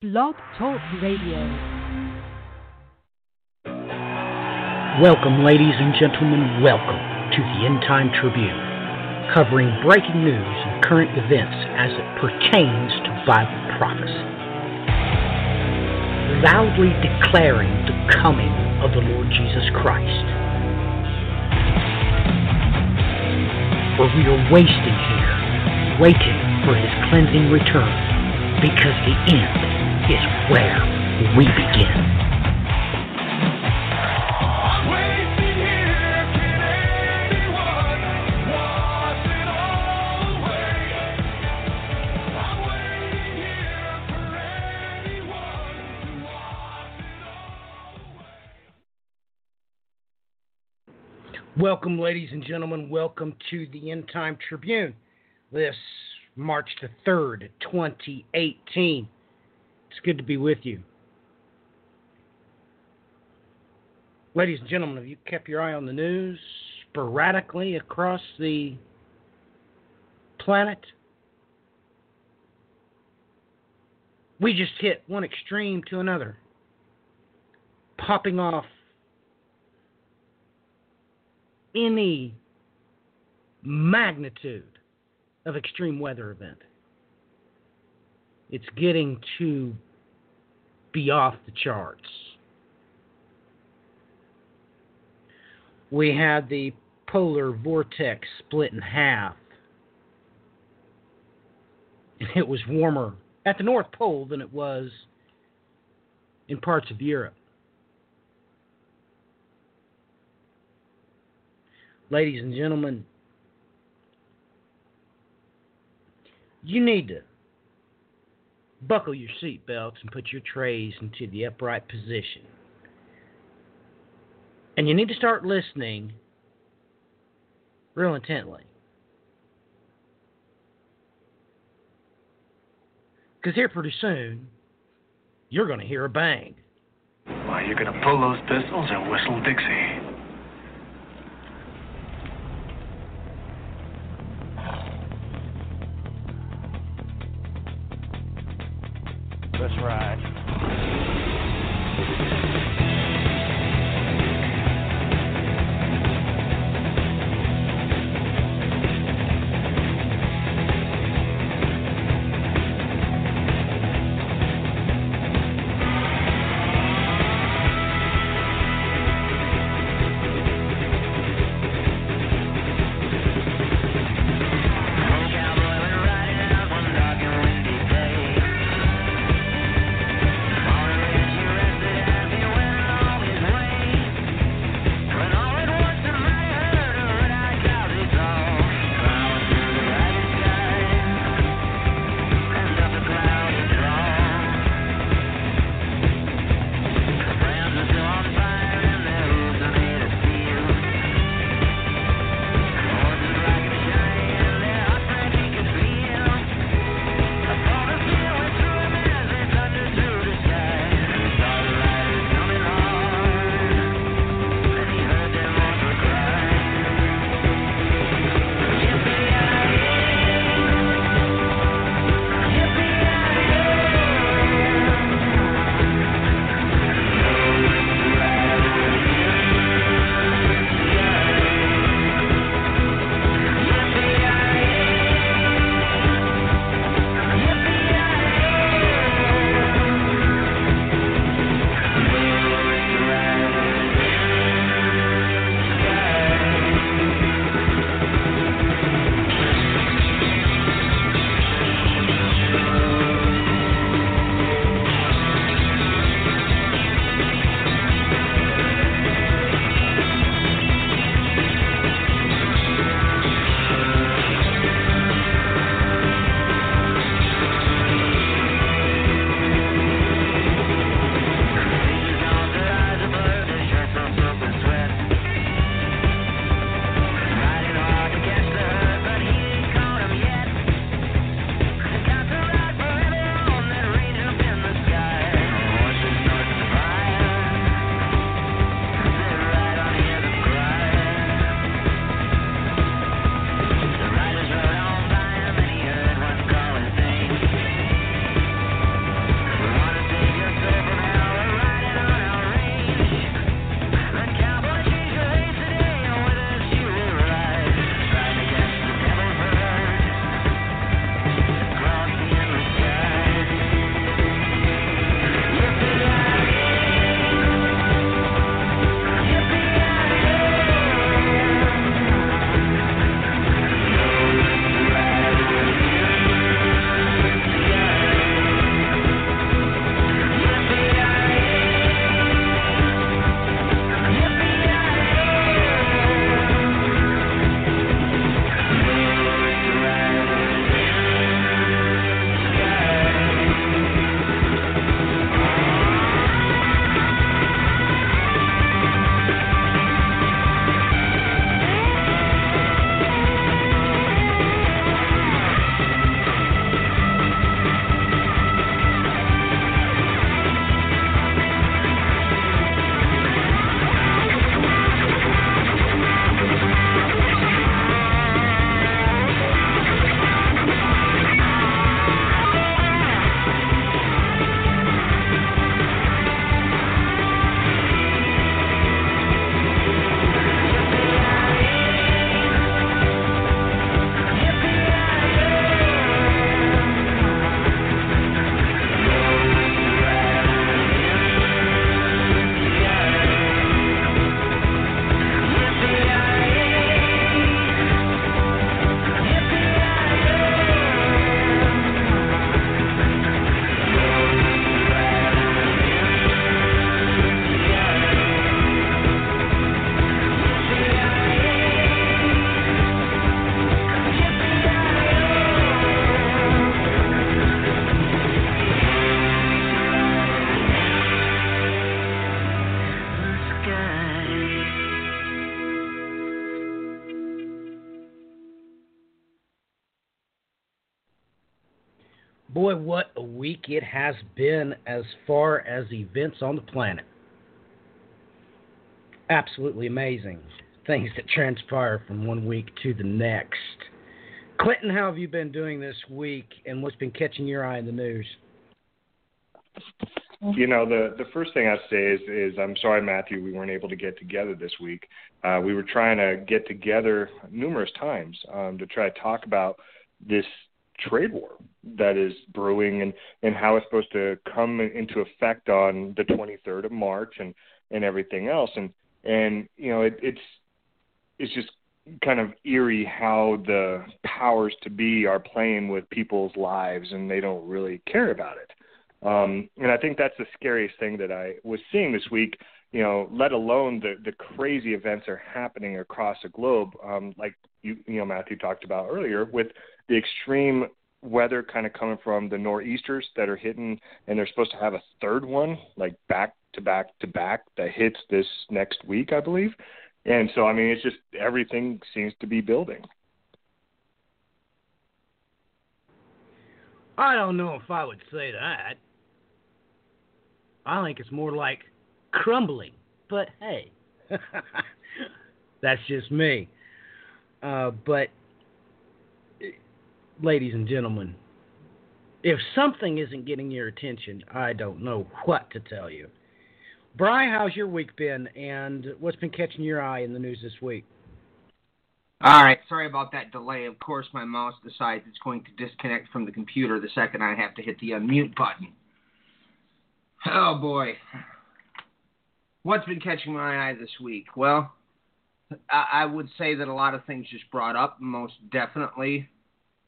Blog Talk Radio. Welcome, ladies and gentlemen. Welcome to the End Time Tribune, covering breaking news and current events as it pertains to Bible prophecy. Loudly declaring the coming of the Lord Jesus Christ. For we are wasting here, waiting for his cleansing return, because the end is where we begin. Welcome, ladies and gentlemen. Welcome to the End Time Tribune. This March the 3rd, 2018. It's good to be with you. Ladies and gentlemen, have you kept your eye on the news sporadically across the planet? We just hit one extreme to another, popping off any magnitude of extreme weather event. It's getting to be off the charts. We had the polar vortex split in half. It was warmer at the North Pole than it was in parts of Europe. Ladies and gentlemen, you need to buckle your seatbelts and put your trays into the upright position. And you need to start listening real intently. Because here pretty soon, you're going to hear a bang. Why, you're going to pull those pistols and whistle Dixie. It has been as far as events on the planet. Absolutely amazing things that transpire from one week to the next. Clinton, how have you been doing this week and what's been catching your eye in the news? You know, the the first thing I'd say is is I'm sorry, Matthew, we weren't able to get together this week. Uh, we were trying to get together numerous times um, to try to talk about this trade war that is brewing and and how it's supposed to come into effect on the 23rd of March and and everything else and and you know it, it's it's just kind of eerie how the powers to be are playing with people's lives and they don't really care about it. Um, and I think that's the scariest thing that I was seeing this week. You know, let alone the the crazy events are happening across the globe. Um, like you you know Matthew talked about earlier with the extreme weather kind of coming from the nor'easters that are hitting, and they're supposed to have a third one like back to back to back that hits this next week, I believe. And so, I mean, it's just everything seems to be building. I don't know if I would say that. I think it's more like crumbling, but hey, that's just me. Uh, but, ladies and gentlemen, if something isn't getting your attention, I don't know what to tell you. Bry, how's your week been, and what's been catching your eye in the news this week? All right, sorry about that delay. Of course, my mouse decides it's going to disconnect from the computer the second I have to hit the unmute button. Oh boy. What's been catching my eye this week? Well, I, would say that a lot of things just brought up. Most definitely,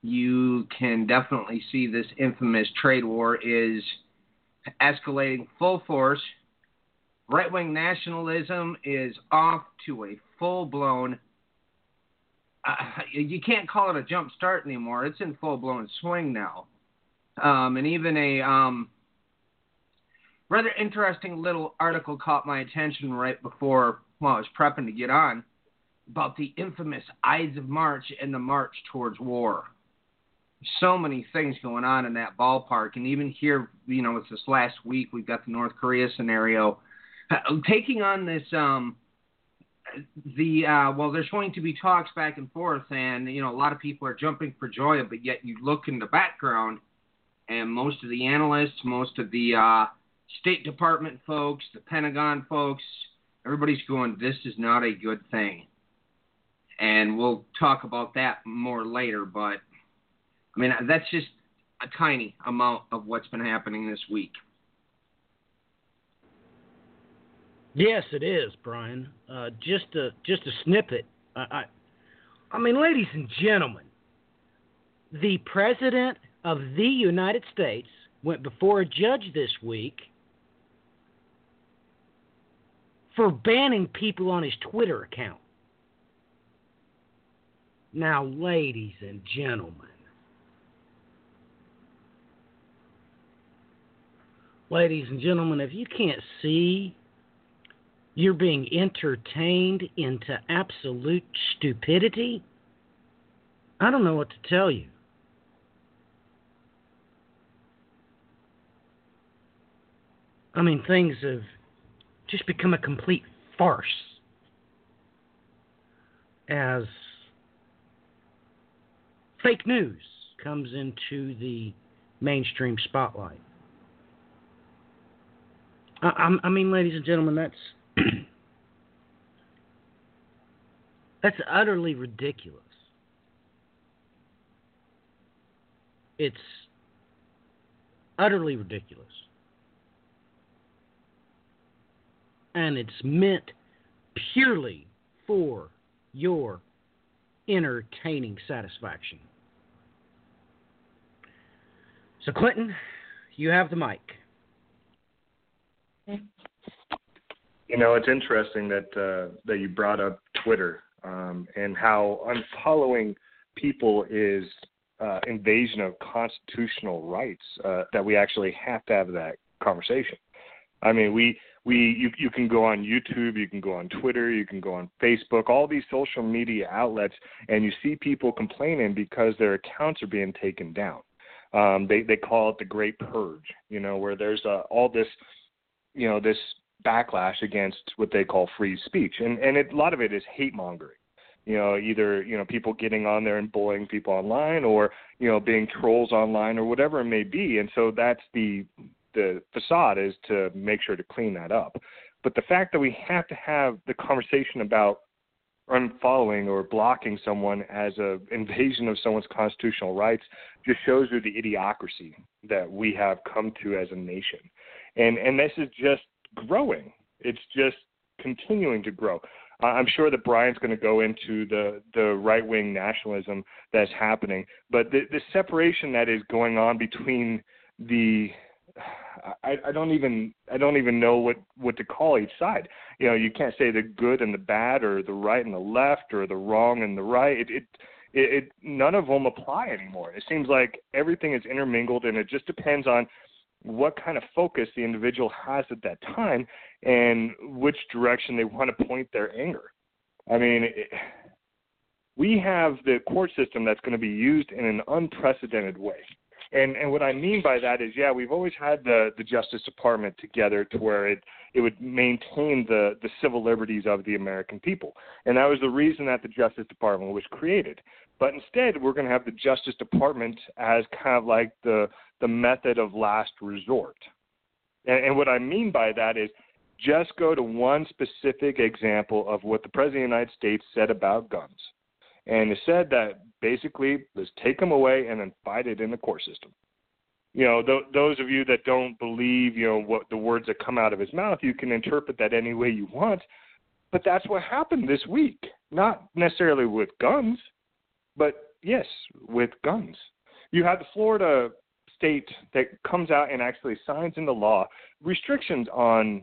you can definitely see this infamous trade war is escalating full force Right wing nationalism is off to a full blown. Uh, you can't call it a jump start anymore. It's in full blown swing now. Um, and even a um, rather interesting little article caught my attention right before well, I was prepping to get on about the infamous Ides of March and the march towards war. So many things going on in that ballpark, and even here, you know, it's this last week we've got the North Korea scenario. Taking on this um the uh well there's going to be talks back and forth and you know a lot of people are jumping for joy but yet you look in the background and most of the analysts most of the uh state department folks the pentagon folks everybody's going this is not a good thing. And we'll talk about that more later but i mean that's just a tiny amount of what's been happening this week Yes, it is, Brian. Uh, just a just a snippet. I, I, I mean, ladies and gentlemen, the president of the United States went before a judge this week for banning people on his Twitter account. Now, ladies and gentlemen, ladies and gentlemen, if you can't see you're being entertained into absolute stupidity. I don't know what to tell you. I mean, things have just become a complete farce as fake news comes into the mainstream spotlight. I, I, mean, ladies and gentlemen, that's That's utterly ridiculous. It's utterly ridiculous. And it's meant purely for your entertaining satisfaction. So, Clinton, you have the mic. You know, it's interesting that uh, that you brought up Twitter um, and how unfollowing people is uh, invasion of constitutional rights. Uh, that we actually have to have that conversation. I mean, we we you you can go on YouTube, you can go on Twitter, you can go on Facebook, all these social media outlets, and you see people complaining because their accounts are being taken down. Um, they they call it the Great Purge, you know, where there's uh, all this, you know, this backlash against what they call free speech, and and it, a lot of it is hate mongering. You know, either you know people getting on there and bullying people online, or you know being trolls online, or whatever it may be. And so that's the the facade is to make sure to clean that up. But the fact that we have to have the conversation about unfollowing or blocking someone as an invasion of someone's constitutional rights just shows you the idiocracy that we have come to as a nation. And and this is just growing. It's just continuing to grow. I'm sure that Brian's going to go into the the right wing nationalism that's happening, but the, the separation that is going on between the I, I don't even I don't even know what what to call each side. You know, you can't say the good and the bad, or the right and the left, or the wrong and the right. It it, it, it none of them apply anymore. It seems like everything is intermingled, and it just depends on what kind of focus the individual has at that time and which direction they want to point their anger. I mean, it, we have the court system that's going to be used in an unprecedented way. And and what I mean by that is, yeah, we've always had the the Justice Department together to where it it would maintain the the civil liberties of the American people, and that was the reason that the Justice Department was created. But instead, we're going to have the Justice Department as kind of like the the method of last resort. And, and what I mean by that is just go to one specific example of what the President of the United States said about guns. And he said that basically let's take them away and then fight it in the court system. You know, th- those of you that don't believe, you know, what the words that come out of his mouth, you can interpret that any way you want. But that's what happened this week. Not necessarily with guns, but yes, with guns. You had the Florida state that comes out and actually signs into law restrictions on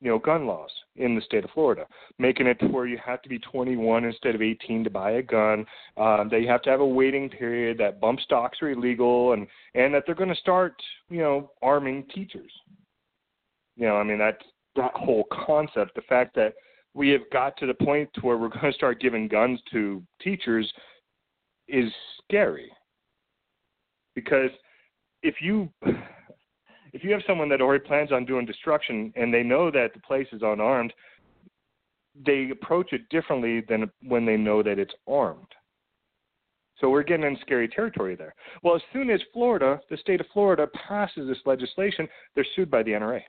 you know gun laws in the state of Florida, making it to where you have to be 21 instead of 18 to buy a gun. Um, that you have to have a waiting period. That bump stocks are illegal, and and that they're going to start you know arming teachers. You know, I mean that that whole concept, the fact that we have got to the point to where we're going to start giving guns to teachers is scary because if you if you have someone that already plans on doing destruction and they know that the place is unarmed, they approach it differently than when they know that it's armed. So we're getting in scary territory there. Well, as soon as Florida, the state of Florida, passes this legislation, they're sued by the NRA.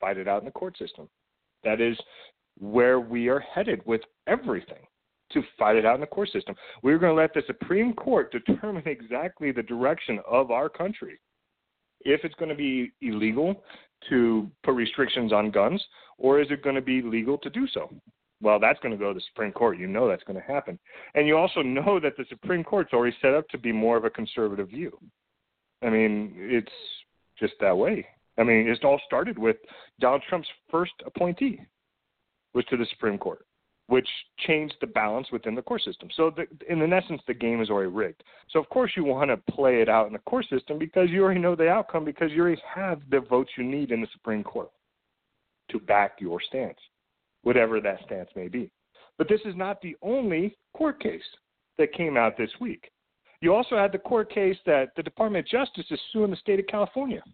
Fight it out in the court system. That is where we are headed with everything to fight it out in the court system. We're going to let the Supreme Court determine exactly the direction of our country if it's going to be illegal to put restrictions on guns, or is it going to be legal to do so? Well, that's going to go to the Supreme Court. You know that's going to happen. And you also know that the Supreme Court's already set up to be more of a conservative view. I mean, it's just that way. I mean, it all started with Donald Trump's first appointee was to the Supreme Court which changed the balance within the court system. So, the, in essence, the game is already rigged. So, of course, you want to play it out in the court system because you already know the outcome because you already have the votes you need in the Supreme Court to back your stance, whatever that stance may be. But this is not the only court case that came out this week. You also had the court case that the Department of Justice is suing the state of California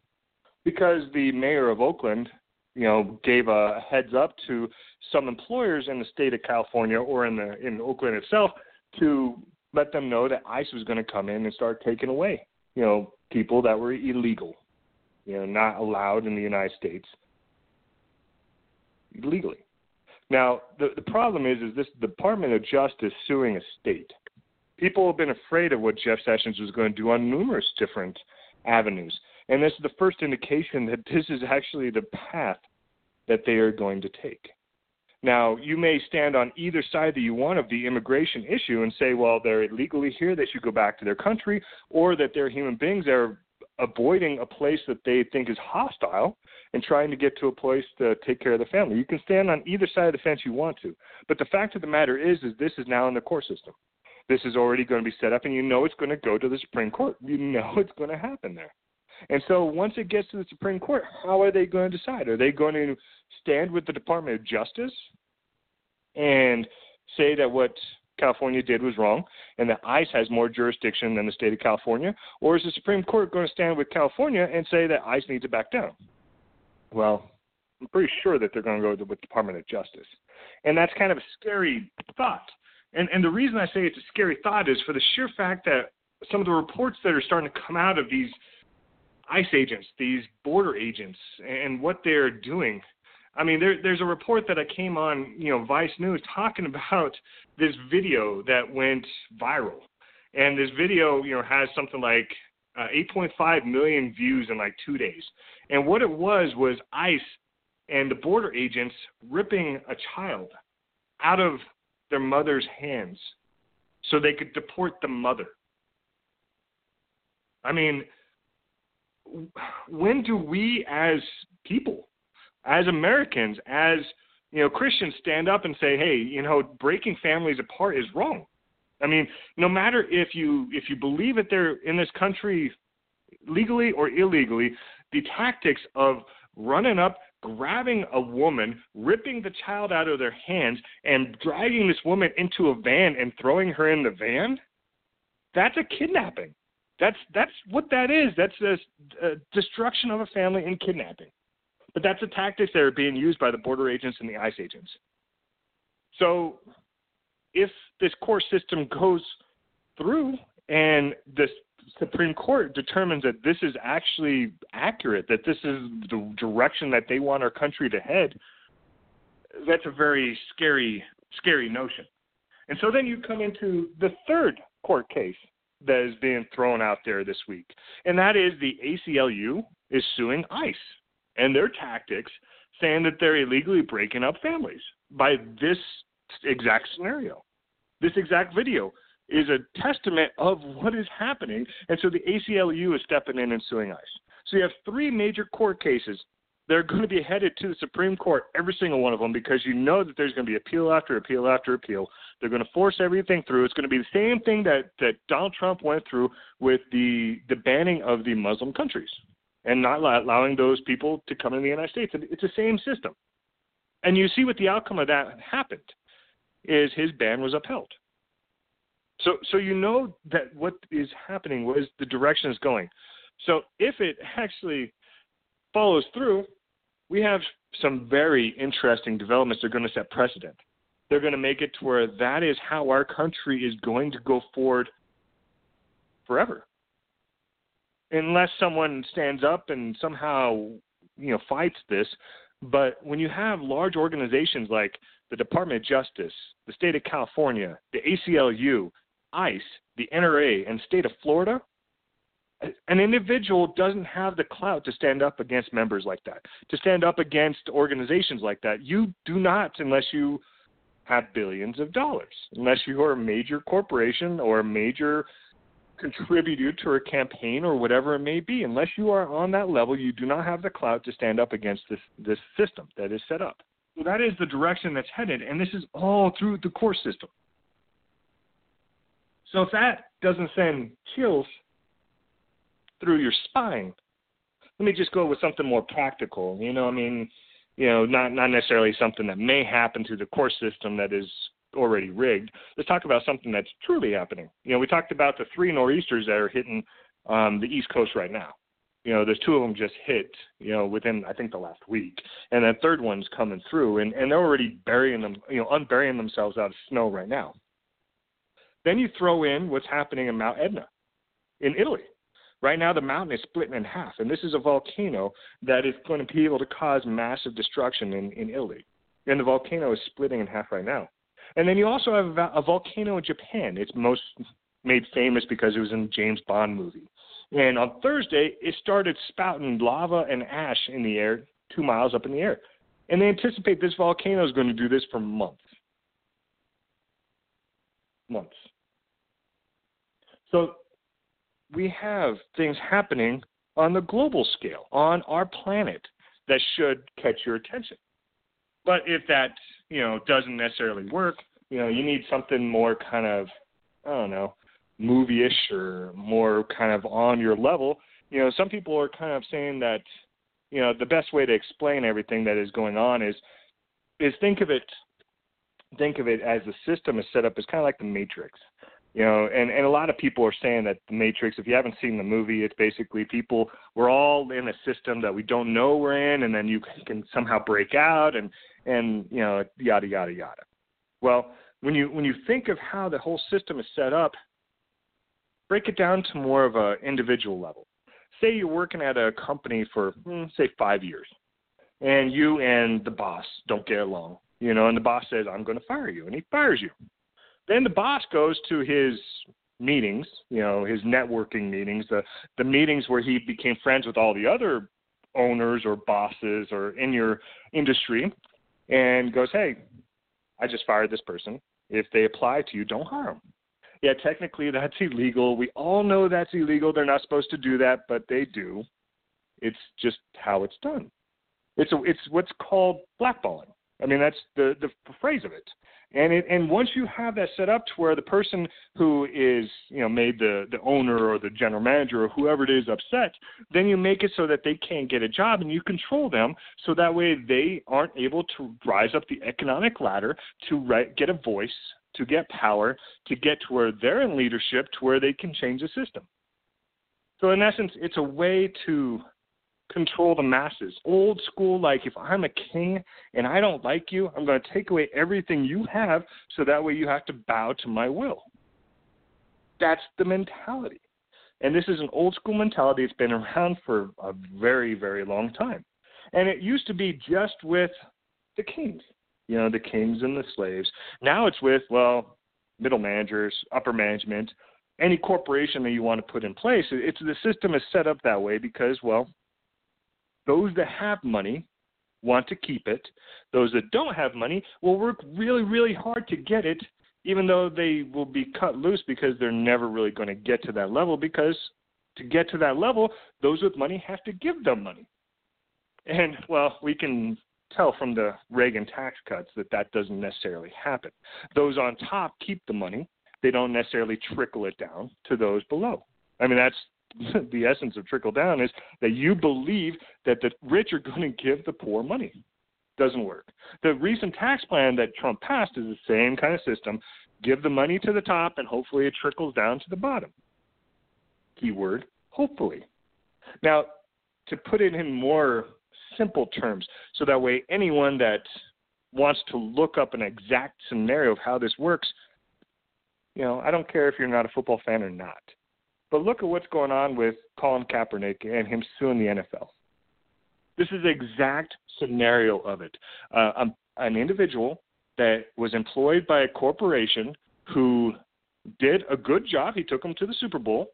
because the mayor of Oakland you know, gave a heads up to some employers in the state of California or in the in Oakland itself to let them know that ICE was going to come in and start taking away, you know, people that were illegal, you know, not allowed in the United States legally. Now, the the problem is, is this Department of Justice suing a state. People have been afraid of what Jeff Sessions was going to do on numerous different avenues. And this is the first indication that this is actually the path that they are going to take. Now, you may stand on either side that you want of the immigration issue and say, well, they're illegally here, they should go back to their country, or that they're human beings that are avoiding a place that they think is hostile and trying to get to a place to take care of the family. You can stand on either side of the fence you want to. But the fact of the matter is is this is now in the court system. This is already going to be set up and you know it's going to go to the Supreme Court. You know it's going to happen there. And so once it gets to the Supreme Court, how are they going to decide? Are they going to stand with the Department of Justice and say that what California did was wrong and that ICE has more jurisdiction than the state of California? Or is the Supreme Court going to stand with California and say that ICE needs to back down? Well, I'm pretty sure that they're going to go with the Department of Justice. And that's kind of a scary thought. And, and the reason I say it's a scary thought is for the sheer fact that some of the reports that are starting to come out of these ICE agents, these border agents, and what they're doing. I mean, there, there's a report that I came on, you know, Vice News talking about this video that went viral, and this video, you know, has something like uh, 8.5 million views in like two days. And what it was was ICE and the border agents ripping a child out of their mother's hands so they could deport the mother. I mean, when do we as people, as Americans, as you know, Christians stand up and say, "Hey, you know, breaking families apart is wrong." I mean, no matter if you if you believe that they're in this country legally or illegally, the tactics of running up, grabbing a woman, ripping the child out of their hands, and dragging this woman into a van and throwing her in the van, that's a kidnapping. That's that's what that is. That's a, a uh, destruction of a family and kidnapping. But that's the tactics that are being used by the border agents and the ICE agents. So, if this court system goes through and the Supreme Court determines that this is actually accurate, that this is the direction that they want our country to head, that's a very scary, scary notion. And so then you come into the third court case that is being thrown out there this week, and that is the ACLU is suing ICE and their tactics, saying that they're illegally breaking up families by this exact scenario, this exact video is a testament of what is happening, and so the ACLU is stepping in and suing ICE. So you have three major court cases they're going to be headed to the Supreme Court, every single one of them, because you know that there's going to be appeal after appeal after appeal. They're going to force everything through. It's going to be the same thing that, that Donald Trump went through with the, the banning of the Muslim countries and not allowing those people to come in the United States. It's the same system. And you see what the outcome of that happened is his ban was upheld. So, so you know that what is happening was the direction is going. So if it actually follows through, we have some very interesting developments that are going to set precedent. They're going to make it to where that is how our country is going to go forward forever. Unless someone stands up and somehow, you know, fights this. But when you have large organizations like the Department of Justice, the state of California, the ACLU, ICE, the NRA, and state of Florida, an individual doesn't have the clout to stand up against members like that, to stand up against organizations like that. You do not unless you have billions of dollars, unless you are a major corporation or a major contributor to a campaign or whatever it may be. Unless you are on that level, you do not have the clout to stand up against this this system that is set up. So that is the direction that's headed, and this is all through the court system. So if that doesn't send chills through your spine. Let me just go with something more practical. You know, I mean, you know, not not necessarily something that may happen to the core system that is already rigged. Let's talk about something that's truly happening. You know, we talked about the three nor'easters that are hitting um, the East Coast right now. You know, there's two of them just hit, you know, within I think the last week, and that third one's coming through, and and they're already burying them, you know, unburying themselves out of snow right now. Then you throw in what's happening in Mount Etna, in Italy. Right now, the mountain is splitting in half, and this is a volcano that is going to be able to cause massive destruction in, in Italy. And the volcano is splitting in half right now. And then you also have a, a volcano in Japan. It's most made famous because it was in the James Bond movie. And on Thursday, it started spouting lava and ash in the air, two miles up in the air. And they anticipate this volcano is going to do this for months. Months. So we have things happening on the global scale, on our planet, that should catch your attention. But if that, you know, doesn't necessarily work, you know, you need something more kind of, I don't know, movie-ish or more kind of on your level. You know, some people are kind of saying that, you know, the best way to explain everything that is going on is is think of it think of it as the system is set up as kind of like the Matrix. You know, and, and a lot of people are saying that the Matrix, if you haven't seen the movie, it's basically people, we're all in a system that we don't know we're in, and then you can somehow break out and, and you know, yada, yada, yada. Well, when you, when you think of how the whole system is set up, break it down to more of a individual level. Say you're working at a company for, hmm, say, five years, and you and the boss don't get along you know, and the boss says, I'm going to fire you, and he fires you. Then the boss goes to his meetings, you know, his networking meetings, the the meetings where he became friends with all the other owners or bosses or in your industry, and goes, Hey, I just fired this person. If they apply to you, don't hire them. Yeah, technically that's illegal. We all know that's illegal. They're not supposed to do that, but they do. It's just how it's done. It's a, it's what's called blackballing. I mean, that's the the phrase of it. And it, and once you have that set up to where the person who is you know made the the owner or the general manager or whoever it is upset, then you make it so that they can't get a job and you control them so that way they aren't able to rise up the economic ladder to re- get a voice, to get power, to get to where they're in leadership, to where they can change the system. So in essence, it's a way to control the masses. Old school, like if I'm a king and I don't like you, I'm going to take away everything you have so that way you have to bow to my will. That's the mentality. And this is an old school mentality. It's been around for a very, very long time. And it used to be just with the kings, you know, the kings and the slaves. Now it's with, well, middle managers, upper management, any corporation that you want to put in place. It's the system is set up that way because, well, those that have money want to keep it. Those that don't have money will work really, really hard to get it, even though they will be cut loose because they're never really going to get to that level. Because to get to that level, those with money have to give them money. And, well, we can tell from the Reagan tax cuts that that doesn't necessarily happen. Those on top keep the money, they don't necessarily trickle it down to those below. I mean, that's the essence of trickle down is that you believe that the rich are going to give the poor money. Doesn't work. The recent tax plan that Trump passed is the same kind of system. Give the money to the top and hopefully it trickles down to the bottom. Keyword, hopefully. Now, to put it in more simple terms, so that way anyone that wants to look up an exact scenario of how this works, you know, I don't care if you're not a football fan or not. But look at what's going on with Colin Kaepernick and him suing the NFL. This is the exact scenario of it. Uh, an individual that was employed by a corporation who did a good job. He took them to the Super Bowl,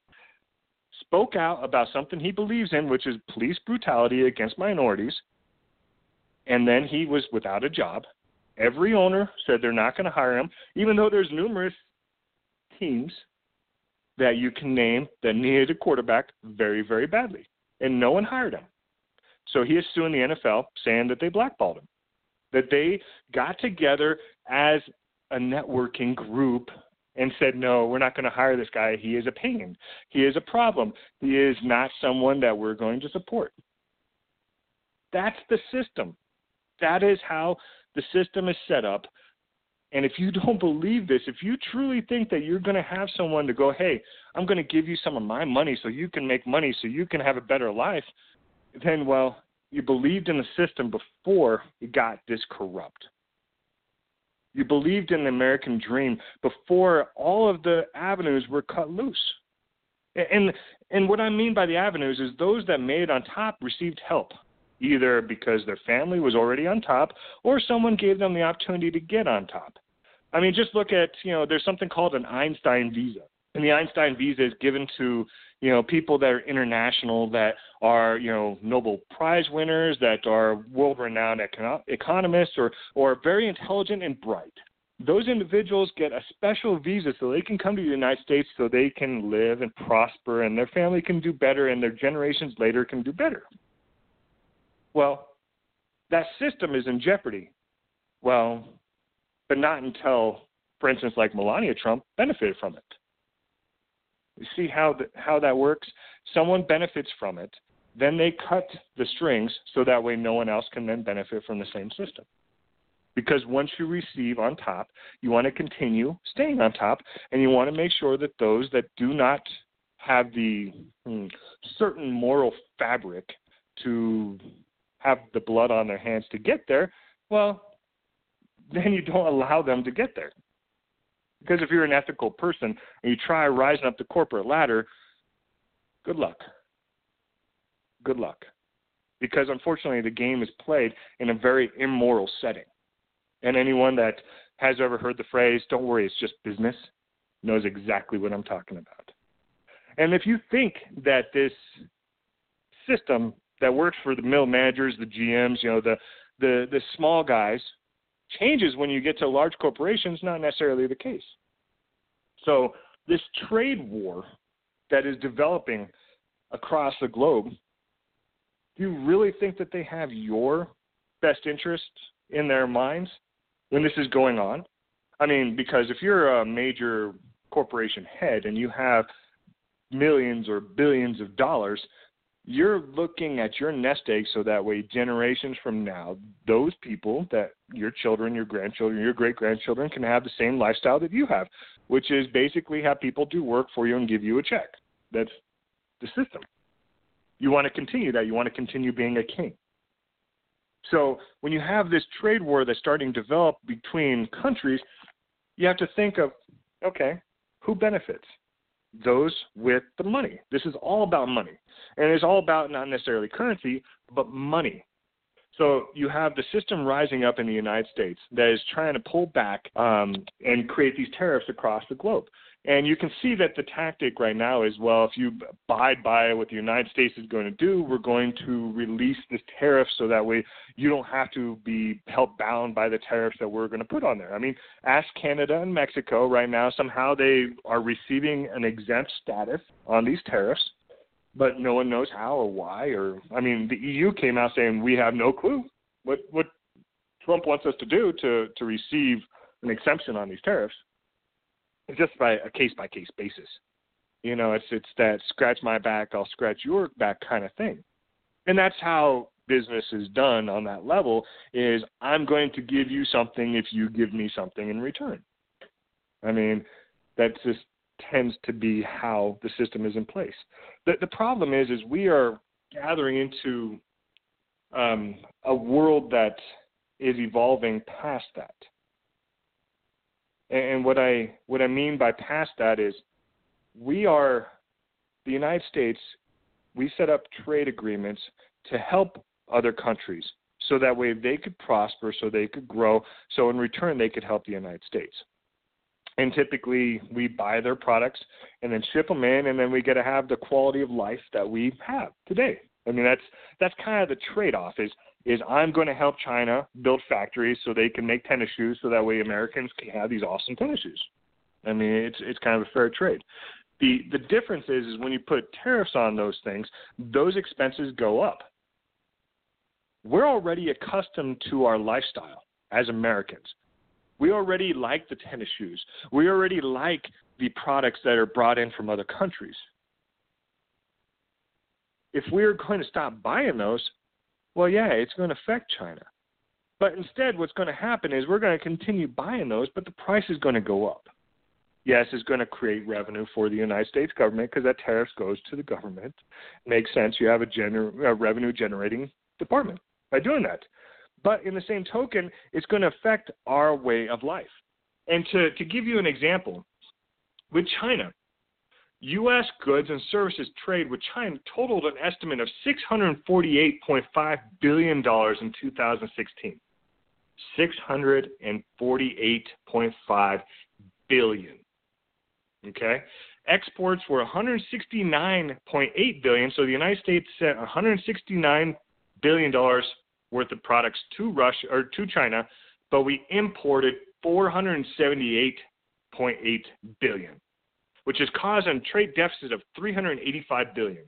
spoke out about something he believes in, which is police brutality against minorities, and then he was without a job. Every owner said they're not going to hire him, even though there's numerous teams that you can name that needed a quarterback very, very badly, and no one hired him. So he is suing the NFL, saying that they blackballed him, that they got together as a networking group and said, no, we're not going to hire this guy. He is a pain. He is a problem. He is not someone that we're going to support. That's the system. That is how the system is set up and if you don't believe this, if you truly think that you're going to have someone to go, hey, I'm going to give you some of my money so you can make money, so you can have a better life, then, well, you believed in the system before it got this corrupt. You believed in the American dream before all of the avenues were cut loose. And and what I mean by the avenues is those that made it on top received help, either because their family was already on top or someone gave them the opportunity to get on top. I mean, just look at you know, there's something called an Einstein visa, and the Einstein visa is given to you know people that are international, that are you know Nobel Prize winners, that are world-renowned econo- economists, or or very intelligent and bright. Those individuals get a special visa so they can come to the United States so they can live and prosper and their family can do better and their generations later can do better. Well, that system is in jeopardy. Well, but not until, for instance, like Melania Trump benefited from it. You see how the, how that works? Someone benefits from it, then they cut the strings so that way no one else can then benefit from the same system. because once you receive on top, you want to continue staying on top, and you want to make sure that those that do not have the hmm, certain moral fabric to have the blood on their hands to get there, well, then you don't allow them to get there. Because if you're an ethical person and you try rising up the corporate ladder, good luck. Good luck. Because unfortunately, the game is played in a very immoral setting. And anyone that has ever heard the phrase, don't worry, it's just business, knows exactly what I'm talking about. And if you think that this system that works for the middle managers, the GMs, you know, the the the small guys changes when you get to large corporations, not necessarily the case. So this trade war that is developing across the globe, do you really think that they have your best interests in their minds when this is going on? I mean, because if you're a major corporation head and you have millions or billions of dollars, you're looking at your nest egg so that way generations from now those people that your children your grandchildren your great grandchildren can have the same lifestyle that you have which is basically have people do work for you and give you a check. That's the system. You want to continue that. You want to continue being a king. So when you have this trade war that's starting to develop between countries you have to think of okay who benefits those with the money. This is all about money. And it's all about not necessarily currency, but money. So you have the system rising up in the United States that is trying to pull back um, and create these tariffs across the globe. And you can see that the tactic right now is well, if you abide by what the United States is going to do, we're going to release this tariff so that way you don't have to be held bound by the tariffs that we're going to put on there. I mean, ask Canada and Mexico right now, somehow they are receiving an exempt status on these tariffs, but no one knows how or why. Or, I mean, the EU came out saying we have no clue what, what Trump wants us to do to, to receive an exemption on these tariffs just by a case by case basis. You know, it's it's that scratch my back, I'll scratch your back kind of thing. And that's how business is done on that level is I'm going to give you something if you give me something in return. I mean, that just tends to be how the system is in place. The the problem is is we are gathering into um, a world that is evolving past that. And what I what I mean by past that is we are the United States we set up trade agreements to help other countries so that way they could prosper, so they could grow, so in return they could help the United States. And typically we buy their products and then ship them in, and then we get to have the quality of life that we have today. I mean that's that's kind of the trade-off is is I'm going to help China build factories so they can make tennis shoes so that way Americans can have these awesome tennis shoes. I mean, it's it's kind of a fair trade. The the difference is is when you put tariffs on those things, those expenses go up. We're already accustomed to our lifestyle as Americans. We already like the tennis shoes. We already like the products that are brought in from other countries. If we're going to stop buying those, well, yeah, it's going to affect China. But instead, what's going to happen is we're going to continue buying those, but the price is going to go up. Yes, it's going to create revenue for the United States government because that tariff goes to the government. Makes sense. You have a, gener- a revenue generating department by doing that. But in the same token, it's going to affect our way of life. And to, to give you an example, with China, U.S. goods and services trade with China totaled an estimate of $648.5 billion in 2016. 648.5 billion. Okay? Exports were 169.8 billion, so the United States sent 169 billion dollars worth of products to Russia or to China, but we imported 478.8 billion which has caused a trade deficit of 385 billion.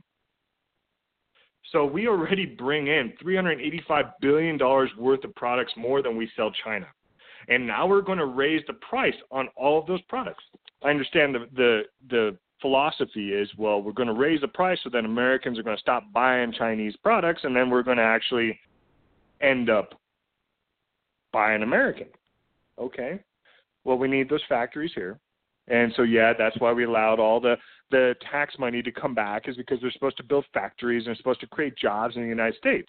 So we already bring in 385 billion dollars worth of products more than we sell China. And now we're going to raise the price on all of those products. I understand the the the philosophy is well, we're going to raise the price so that Americans are going to stop buying Chinese products and then we're going to actually end up buying American. Okay. Well, we need those factories here. And so yeah, that's why we allowed all the the tax money to come back is because they're supposed to build factories and they're supposed to create jobs in the United States.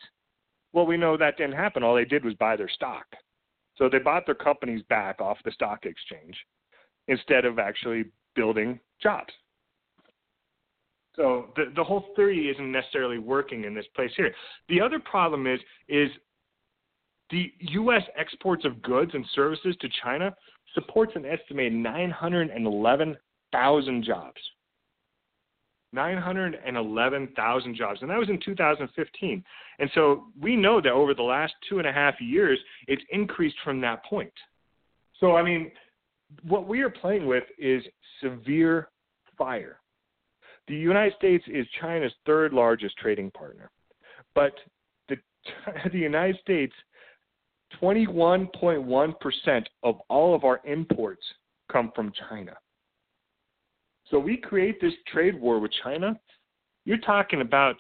Well, we know that didn't happen. All they did was buy their stock. So they bought their companies back off the stock exchange instead of actually building jobs. So the the whole theory isn't necessarily working in this place here. The other problem is is the U.S. exports of goods and services to China supports an estimated 911,000 jobs. 911,000 jobs, and that was in 2015. And so we know that over the last two and a half years, it's increased from that point. So, I mean, what we are playing with is severe fire. The United States is China's third largest trading partner, but the, the United States, 21.1% of all of our imports come from China. So we create this trade war with China. You're talking about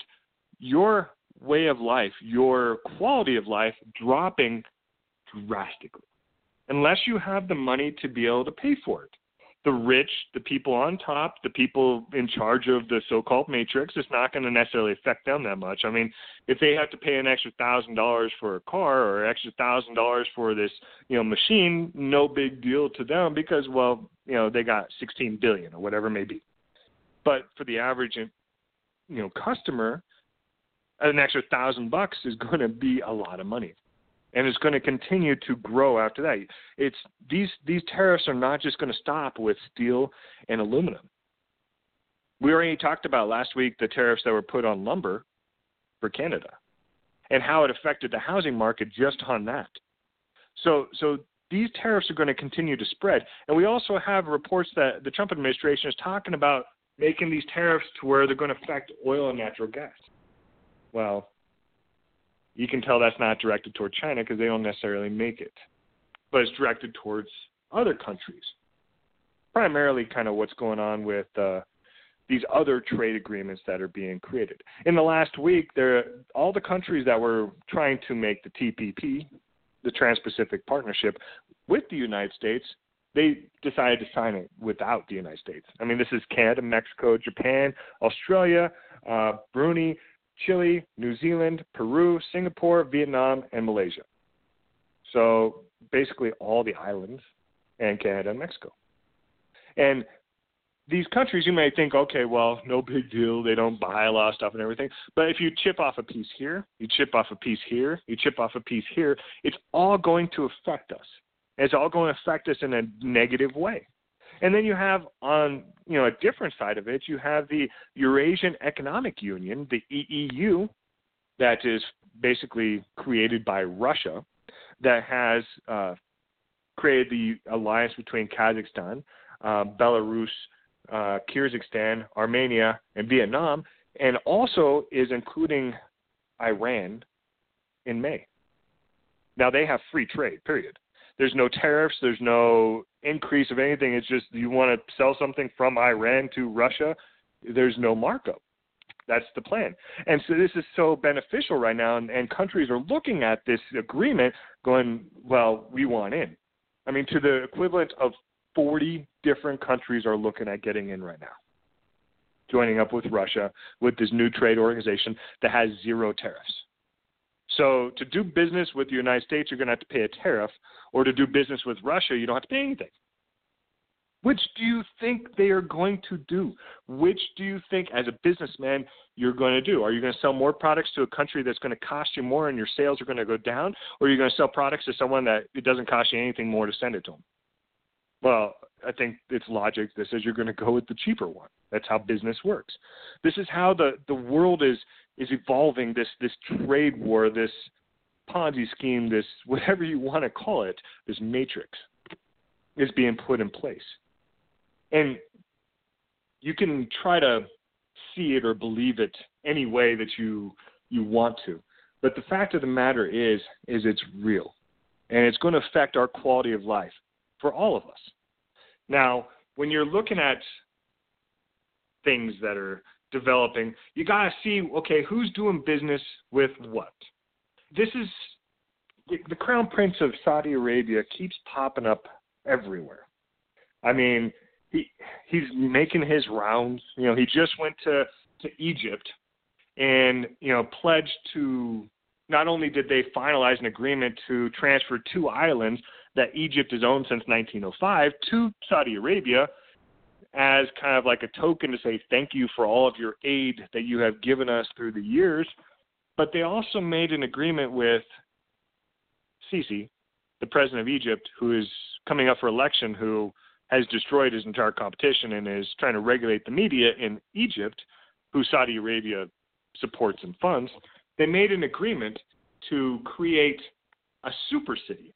your way of life, your quality of life dropping drastically, unless you have the money to be able to pay for it the rich, the people on top, the people in charge of the so-called matrix, it's not going to necessarily affect them that much. I mean, if they have to pay an extra thousand dollars for a car or extra thousand dollars for this, you know, machine, no big deal to them because, well, you know, they got 16 billion or whatever it may be. But for the average, you know, customer, an extra thousand bucks is going to be a lot of money and it's going to continue to grow after that. It's these these tariffs are not just going to stop with steel and aluminum. We already talked about last week the tariffs that were put on lumber for Canada and how it affected the housing market just on that. So so these tariffs are going to continue to spread. And we also have reports that the Trump administration is talking about making these tariffs to where they're going to affect oil and natural gas. Well, you can tell that's not directed toward China because they don't necessarily make it, but it's directed towards other countries. Primarily, kind of what's going on with uh, these other trade agreements that are being created. In the last week, there all the countries that were trying to make the TPP, the Trans-Pacific Partnership, with the United States, they decided to sign it without the United States. I mean, this is Canada, Mexico, Japan, Australia, uh, Brunei, Chile, New Zealand, Peru, Singapore, Vietnam, and Malaysia. So basically all the islands and Canada and Mexico. And these countries, you may think, okay, well, no big deal. They don't buy a lot of stuff and everything. But if you chip off a piece here, you chip off a piece here, you chip off a piece here, it's all going to affect us. It's all going to affect us in a negative way. And then you have on you know a different side of it, you have the Eurasian Economic Union, the EEU, that is basically created by Russia, that has uh, created the alliance between Kazakhstan, uh, Belarus, uh, Kyrgyzstan, Armenia, and Vietnam, and also is including Iran in May. Now they have free trade, period. There's no tariffs. There's no increase of anything. It's just you want to sell something from Iran to Russia. There's no markup. That's the plan. And so this is so beneficial right now, and, and countries are looking at this agreement going, well, we want in. I mean, to the equivalent of 40 different countries are looking at getting in right now, joining up with Russia with this new trade organization that has zero tariffs. So to do business with the United States, you're going to have to pay a tariff, or to do business with Russia, you don't have to pay anything. Which do you think they are going to do? Which do you think, as a businessman, you're going to do? Are you going to sell more products to a country that's going to cost you more and your sales are going to go down? Or are you going to sell products to someone that it doesn't cost you anything more to send it to them? Well, I think it's logic that says you're going to go with the cheaper one. That's how business works. This is how the, the world is is evolving this this trade war, this Ponzi scheme, this whatever you want to call it, this matrix is being put in place. And you can try to see it or believe it any way that you you want to. But the fact of the matter is is it's real. And it's going to affect our quality of life for all of us. Now, when you're looking at things that are developing, you got to see okay, who's doing business with what. This is the, Crown Prince of Saudi Arabia keeps popping up everywhere. I mean, he he's making his rounds. You know, he just went to to Egypt and you know pledged to not only did they finalize an agreement to transfer two islands that Egypt has owned since 1905 to Saudi Arabia as kind of like a token to say thank you for all of your aid that you have given us through the years, but they also made an agreement with Sisi, the president of Egypt, who is coming up for election, who has destroyed his entire competition and is trying to regulate the media in Egypt, who Saudi Arabia supports and funds. They made an agreement to create a super city,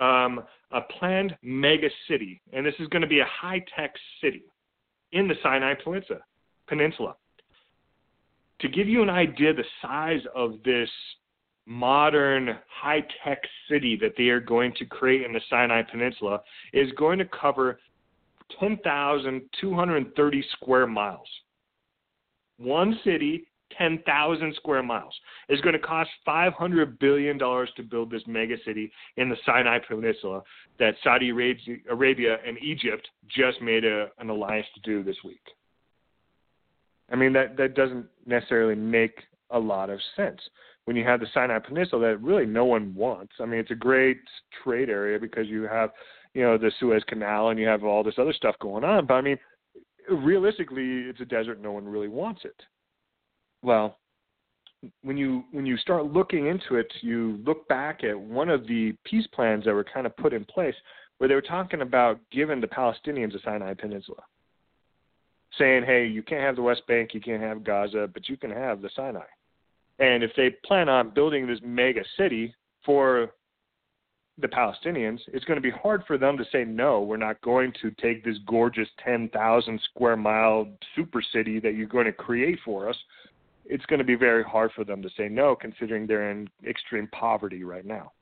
um, a planned mega city, and this is going to be a high tech city in the Sinai Peninsula. Peninsula. To give you an idea the size of this modern high tech city that they are going to create in the Sinai Peninsula is going to cover 10,230 square miles. One city, 10,000 square miles. It's going to cost $500 billion to build this mega city in the Sinai Peninsula that Saudi Arabia and Egypt just made a, an alliance to do this week. I mean, that, that doesn't necessarily make a lot of sense when you have the Sinai Peninsula that really no one wants. I mean, it's a great trade area because you have, you know, the Suez Canal and you have all this other stuff going on. But I mean, realistically, it's a desert. No one really wants it. Well, when you when you start looking into it, you look back at one of the peace plans that were kind of put in place, where they were talking about giving the Palestinians the Sinai Peninsula, saying, "Hey, you can't have the West Bank, you can't have Gaza, but you can have the Sinai." And if they plan on building this mega city for the Palestinians, it's going to be hard for them to say no. We're not going to take this gorgeous 10,000 square mile super city that you're going to create for us. It's going to be very hard for them to say no, considering they're in extreme poverty right now.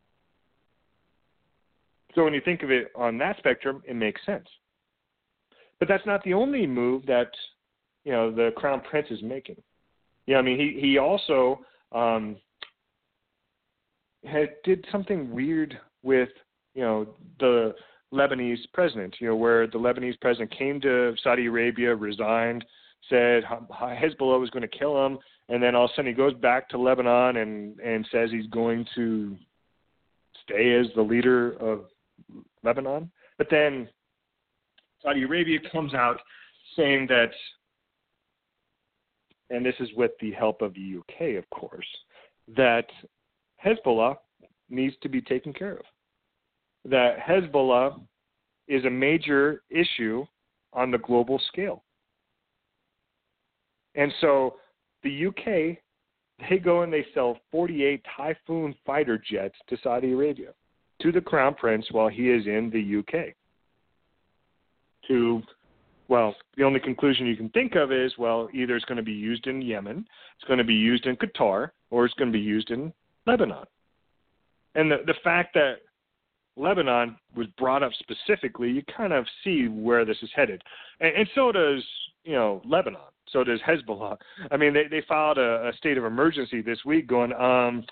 So when you think of it on that spectrum, it makes sense. But that's not the only move that you know the crown prince is making. Yeah, I mean, he he also um, had did something weird with you know the Lebanese president. You know, where the Lebanese president came to Saudi Arabia, resigned, said Hezbollah was going to kill him, and then all of a sudden he goes back to Lebanon and and says he's going to stay as the leader of Lebanon. But then Saudi Arabia comes out saying that and this is with the help of the UK, of course, that Hezbollah needs to be taken care of. That Hezbollah is a major issue on the global scale. And so the UK, they go and they sell 48 Typhoon fighter jets to Saudi Arabia, to the Crown Prince while he is in the UK, to well, the only conclusion you can think of is, well, either it's going to be used in Yemen, it's going to be used in Qatar, or it's going to be used in Lebanon. And the the fact that Lebanon was brought up specifically, you kind of see where this is headed, and, and so does you know Lebanon, so does Hezbollah. I mean, they they filed a, a state of emergency this week, going, um,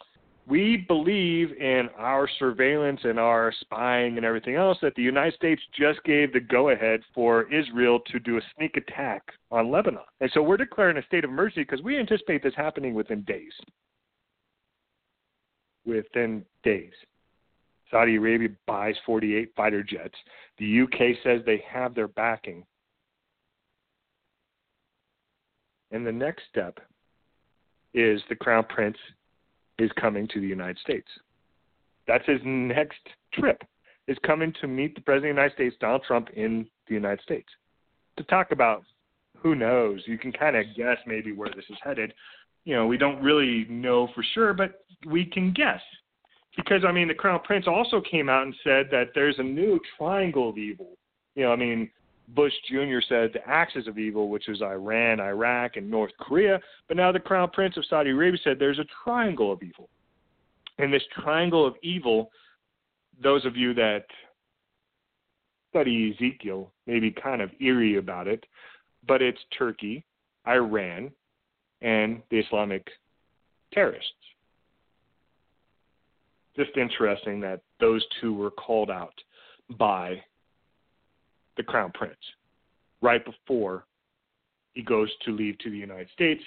we believe in our surveillance and our spying and everything else that the United States just gave the go ahead for Israel to do a sneak attack on Lebanon. And so we're declaring a state of emergency because we anticipate this happening within days. Within days. Saudi Arabia buys 48 fighter jets. The UK says they have their backing. And the next step is the Crown Prince is coming to the United States. That's his next trip, is coming to meet the President of the United States, Donald Trump, in the United States to talk about who knows. You can kind of guess maybe where this is headed. You know, we don't really know for sure, but we can guess. Because, I mean, the Crown Prince also came out and said that there's a new triangle of evil. You know, I mean, Bush Jr. said the axis of evil, which was Iran, Iraq, and North Korea. But now the Crown Prince of Saudi Arabia said there's a triangle of evil. And this triangle of evil, those of you that study Ezekiel may be kind of eerie about it, but it's Turkey, Iran, and the Islamic terrorists. just interesting that those two were called out by the crown prince right before he goes to leave to the United States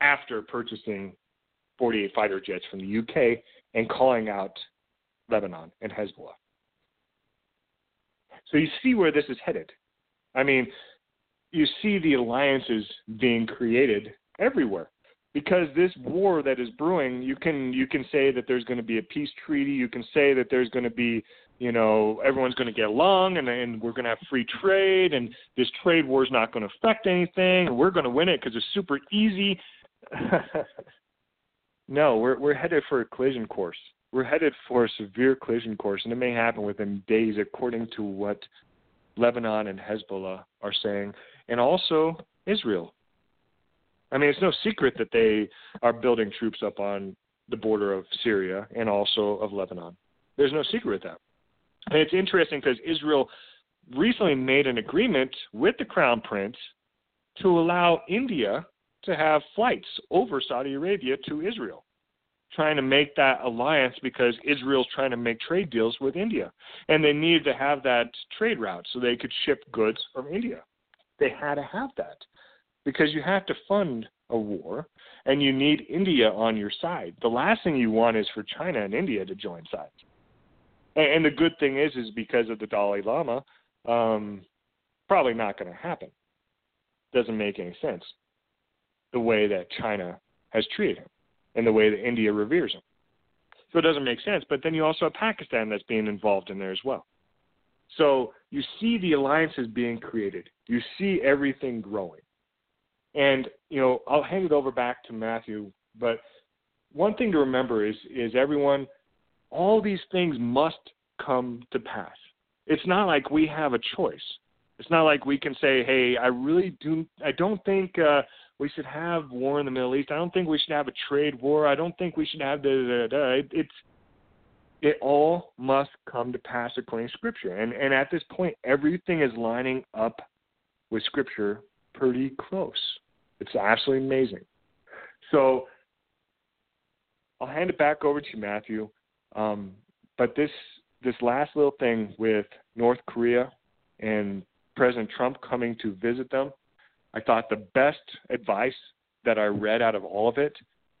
after purchasing 48 fighter jets from the UK and calling out Lebanon and Hezbollah. So you see where this is headed. I mean, you see the alliances being created everywhere because this war that is brewing you can you can say that there's going to be a peace treaty you can say that there's going to be you know everyone's going to get along and and we're going to have free trade and this trade war is not going to affect anything and we're going to win it because it's super easy no we're we're headed for a collision course we're headed for a severe collision course and it may happen within days according to what Lebanon and Hezbollah are saying and also Israel I mean, it's no secret that they are building troops up on the border of Syria and also of Lebanon. There's no secret that. And it's interesting because Israel recently made an agreement with the Crown Prince to allow India to have flights over Saudi Arabia to Israel, trying to make that alliance because Israel's trying to make trade deals with India. And they needed to have that trade route so they could ship goods from India. They had to have that because you have to fund a war and you need India on your side. The last thing you want is for China and India to join sides. And, and the good thing is, is because of the Dalai Lama, um, probably not going to happen. Doesn't make any sense. The way that China has treated him and the way that India reveres him. So it doesn't make sense. But then you also have Pakistan that's being involved in there as well. So you see the alliances being created. You see everything growing. And you know, I'll hand it over back to Matthew. But one thing to remember is is everyone, all these things must come to pass. It's not like we have a choice. It's not like we can say, "Hey, I really do. I don't think uh, we should have war in the Middle East. I don't think we should have a trade war. I don't think we should have da." It, it's it all must come to pass according to Scripture, and and at this point, everything is lining up with Scripture pretty close. It's absolutely amazing. So I'll hand it back over to Matthew. Um, but this this last little thing with North Korea and President Trump coming to visit them, I thought the best advice that I read out of all of it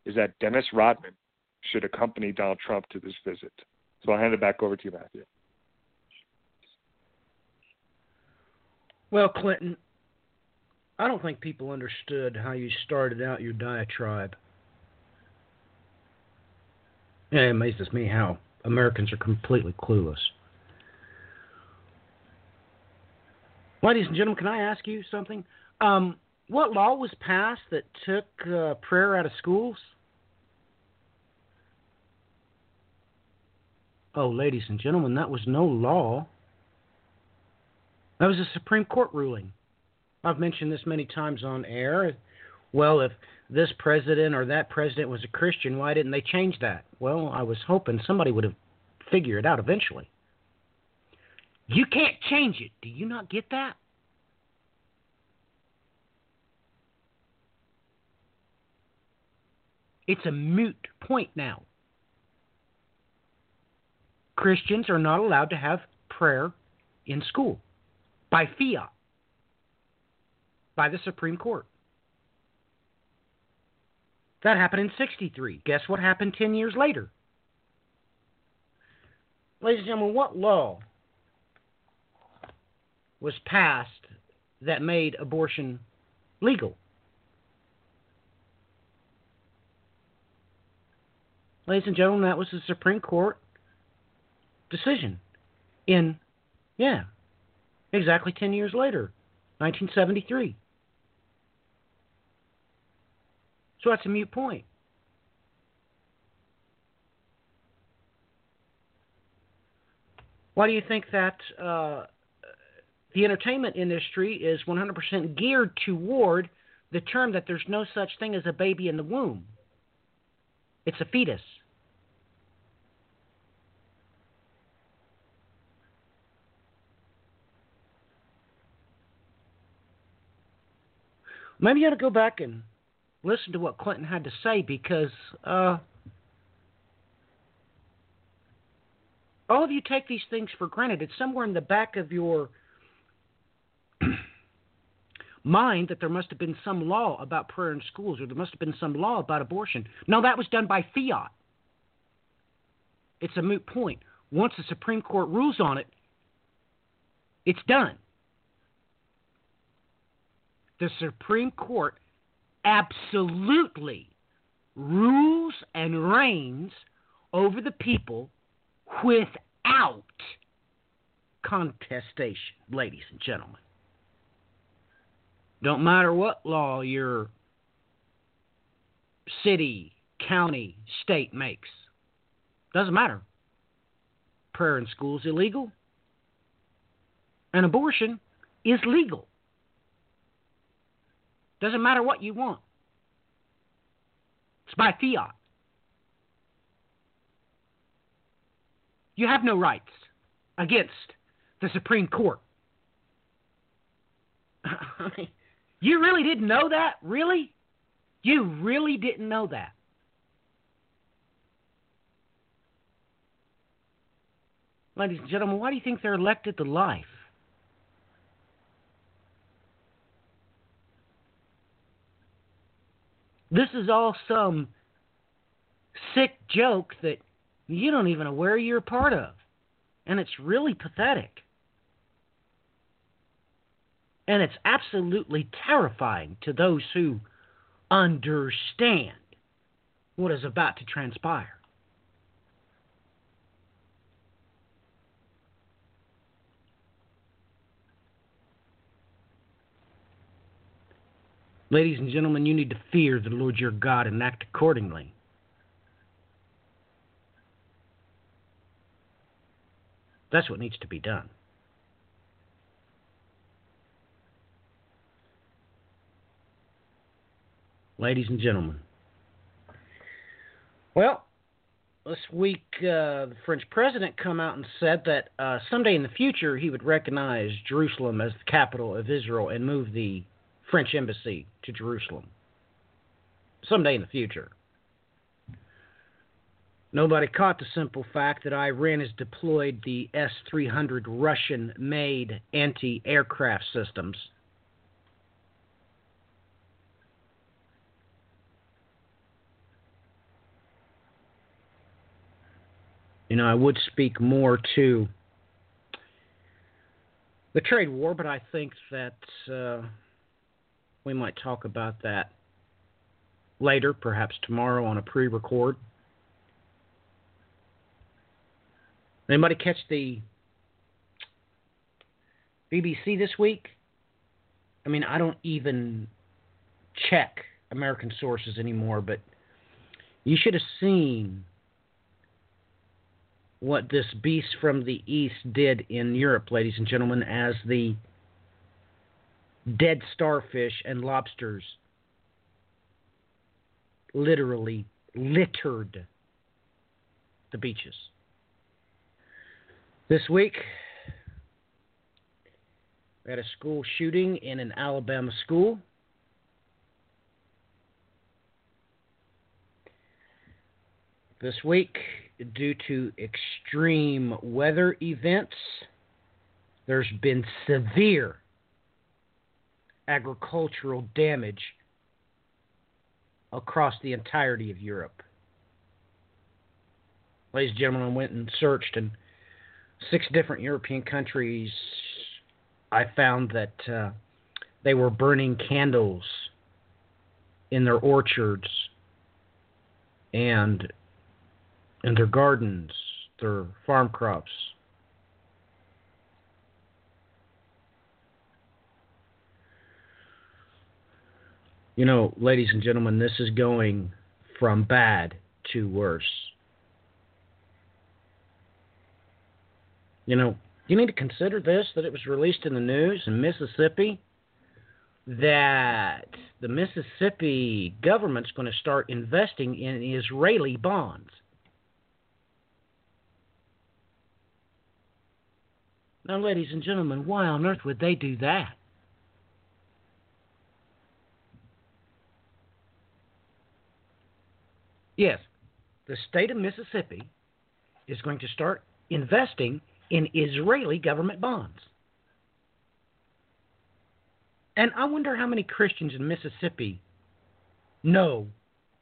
is that Dennis Rodman should accompany Donald Trump to this visit. So I'll hand it back over to you, Matthew. Well, Clinton, I don't think people understood how you started out your diatribe. It amazes me how Americans are completely clueless. Ladies and gentlemen, can I ask you something? Um, what law was passed that took uh, prayer out of schools? Oh, ladies and gentlemen, that was no law. That was a Supreme Court ruling. I've mentioned this many times on air. Well, if this president or that president was a Christian, why didn't they change that? Well, I was hoping somebody would have figured it out eventually. You can't change it. Do you not get that? It's a moot point now. Christians are not allowed to have prayer in school by fiat by the Supreme Court. That happened in 63. Guess what happened 10 years later? Ladies and gentlemen, what law was passed that made abortion legal? Ladies and gentlemen, that was the Supreme Court decision in, yeah, exactly 10 years later, 1973. So that's a mute point. Why do you think that uh, the entertainment industry is 100% geared toward the term that there's no such thing as a baby in the womb? It's a fetus. Maybe you ought to go back and listen to what Clinton had to say because uh, All of you take these things for granted. It's somewhere in the back of your mind that there must have been some law about prayer in schools or there must have been some law about abortion. No, that was done by fiat. It's a moot point. Once the Supreme Court rules on it, it's done. The Supreme Court absolutely rules and reigns over the people without contestation, ladies and gentlemen. Don't matter what law your city, county, state makes. Doesn't matter. Prayer in school is illegal. And abortion is legal. Doesn't matter what you want. It's by fiat. You have no rights against the Supreme Court. You really didn't know that? Really? You really didn't know that? Ladies and gentlemen, why do you think they're elected to life? This is all some sick joke that you don't even know where you're part of. And it's really pathetic. And it's absolutely terrifying to those who understand what is about to transpire. Ladies and gentlemen, you need to fear the Lord your God and act accordingly. That's what needs to be done. Ladies and gentlemen. Well, this week uh, the French president come out and said that uh, someday in the future he would recognize Jerusalem as the capital of Israel and move the French embassy to Jerusalem. Someday in the future. Nobody caught the simple fact that Iran has deployed the S 300 Russian made anti aircraft systems. You know, I would speak more to the trade war, but I think that uh, we might talk about that later, perhaps tomorrow on a pre record. Anybody catch the BBC this week? I mean, I don't even check American sources anymore, but you should have seen what this beast from the east did in Europe, ladies and gentlemen, as the dead starfish and lobsters literally littered the beaches. This week, we had a school shooting in an Alabama school. This week, due to extreme weather events, there's been severe agricultural damage across the entirety of Europe. Ladies and gentlemen, I went and searched in six different European countries. I found that uh, they were burning candles in their orchards and in their gardens, their farm crops. You know, ladies and gentlemen, this is going from bad to worse. You know, you need to consider this that it was released in the news in Mississippi that the Mississippi government's going to start investing in Israeli bonds. Now, ladies and gentlemen, why on earth would they do that? Yes, the state of Mississippi is going to start investing in Israeli government bonds. And I wonder how many Christians in Mississippi know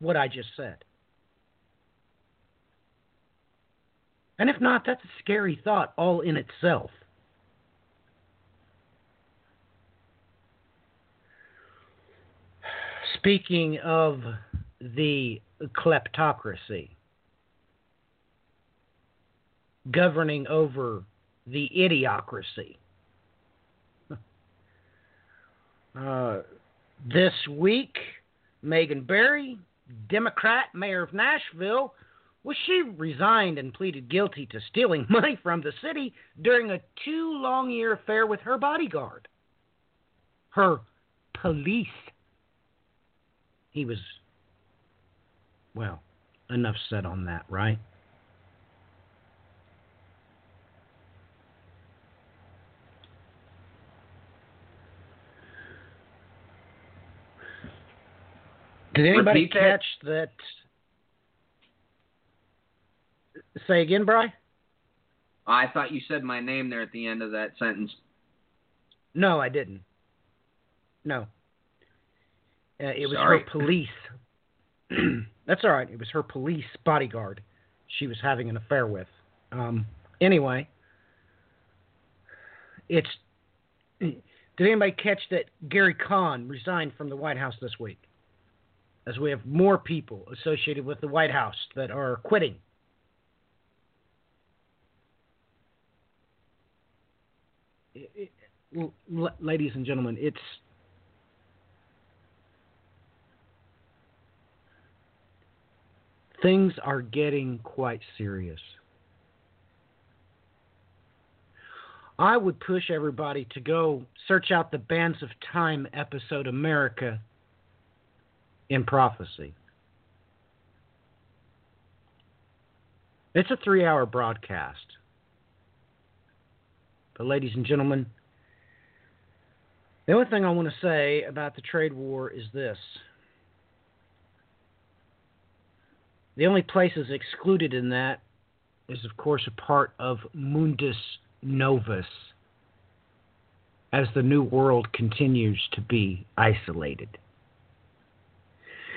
what I just said. And if not, that's a scary thought all in itself. Speaking of the kleptocracy governing over the idiocracy. Uh, this week, Megan Barry, Democrat mayor of Nashville, well, she resigned and pleaded guilty to stealing money from the city during a two long year affair with her bodyguard, her police. He was, well, enough said on that, right? Did anybody Repeat catch that? Say again, Bry? I thought you said my name there at the end of that sentence. No, I didn't. No. Uh, it was Sorry. her police. That's all right. It was her police bodyguard she was having an affair with. Um, anyway, it's. Did anybody catch that Gary Cohn resigned from the White House this week? As we have more people associated with the White House that are quitting. It- it- ladies and gentlemen, it's things are getting quite serious. I would push everybody to go search out the Bands of Time episode America in Prophecy. It's a three hour broadcast. But, ladies and gentlemen, the only thing I want to say about the trade war is this. The only places excluded in that is, of course, a part of Mundus Novus as the New World continues to be isolated.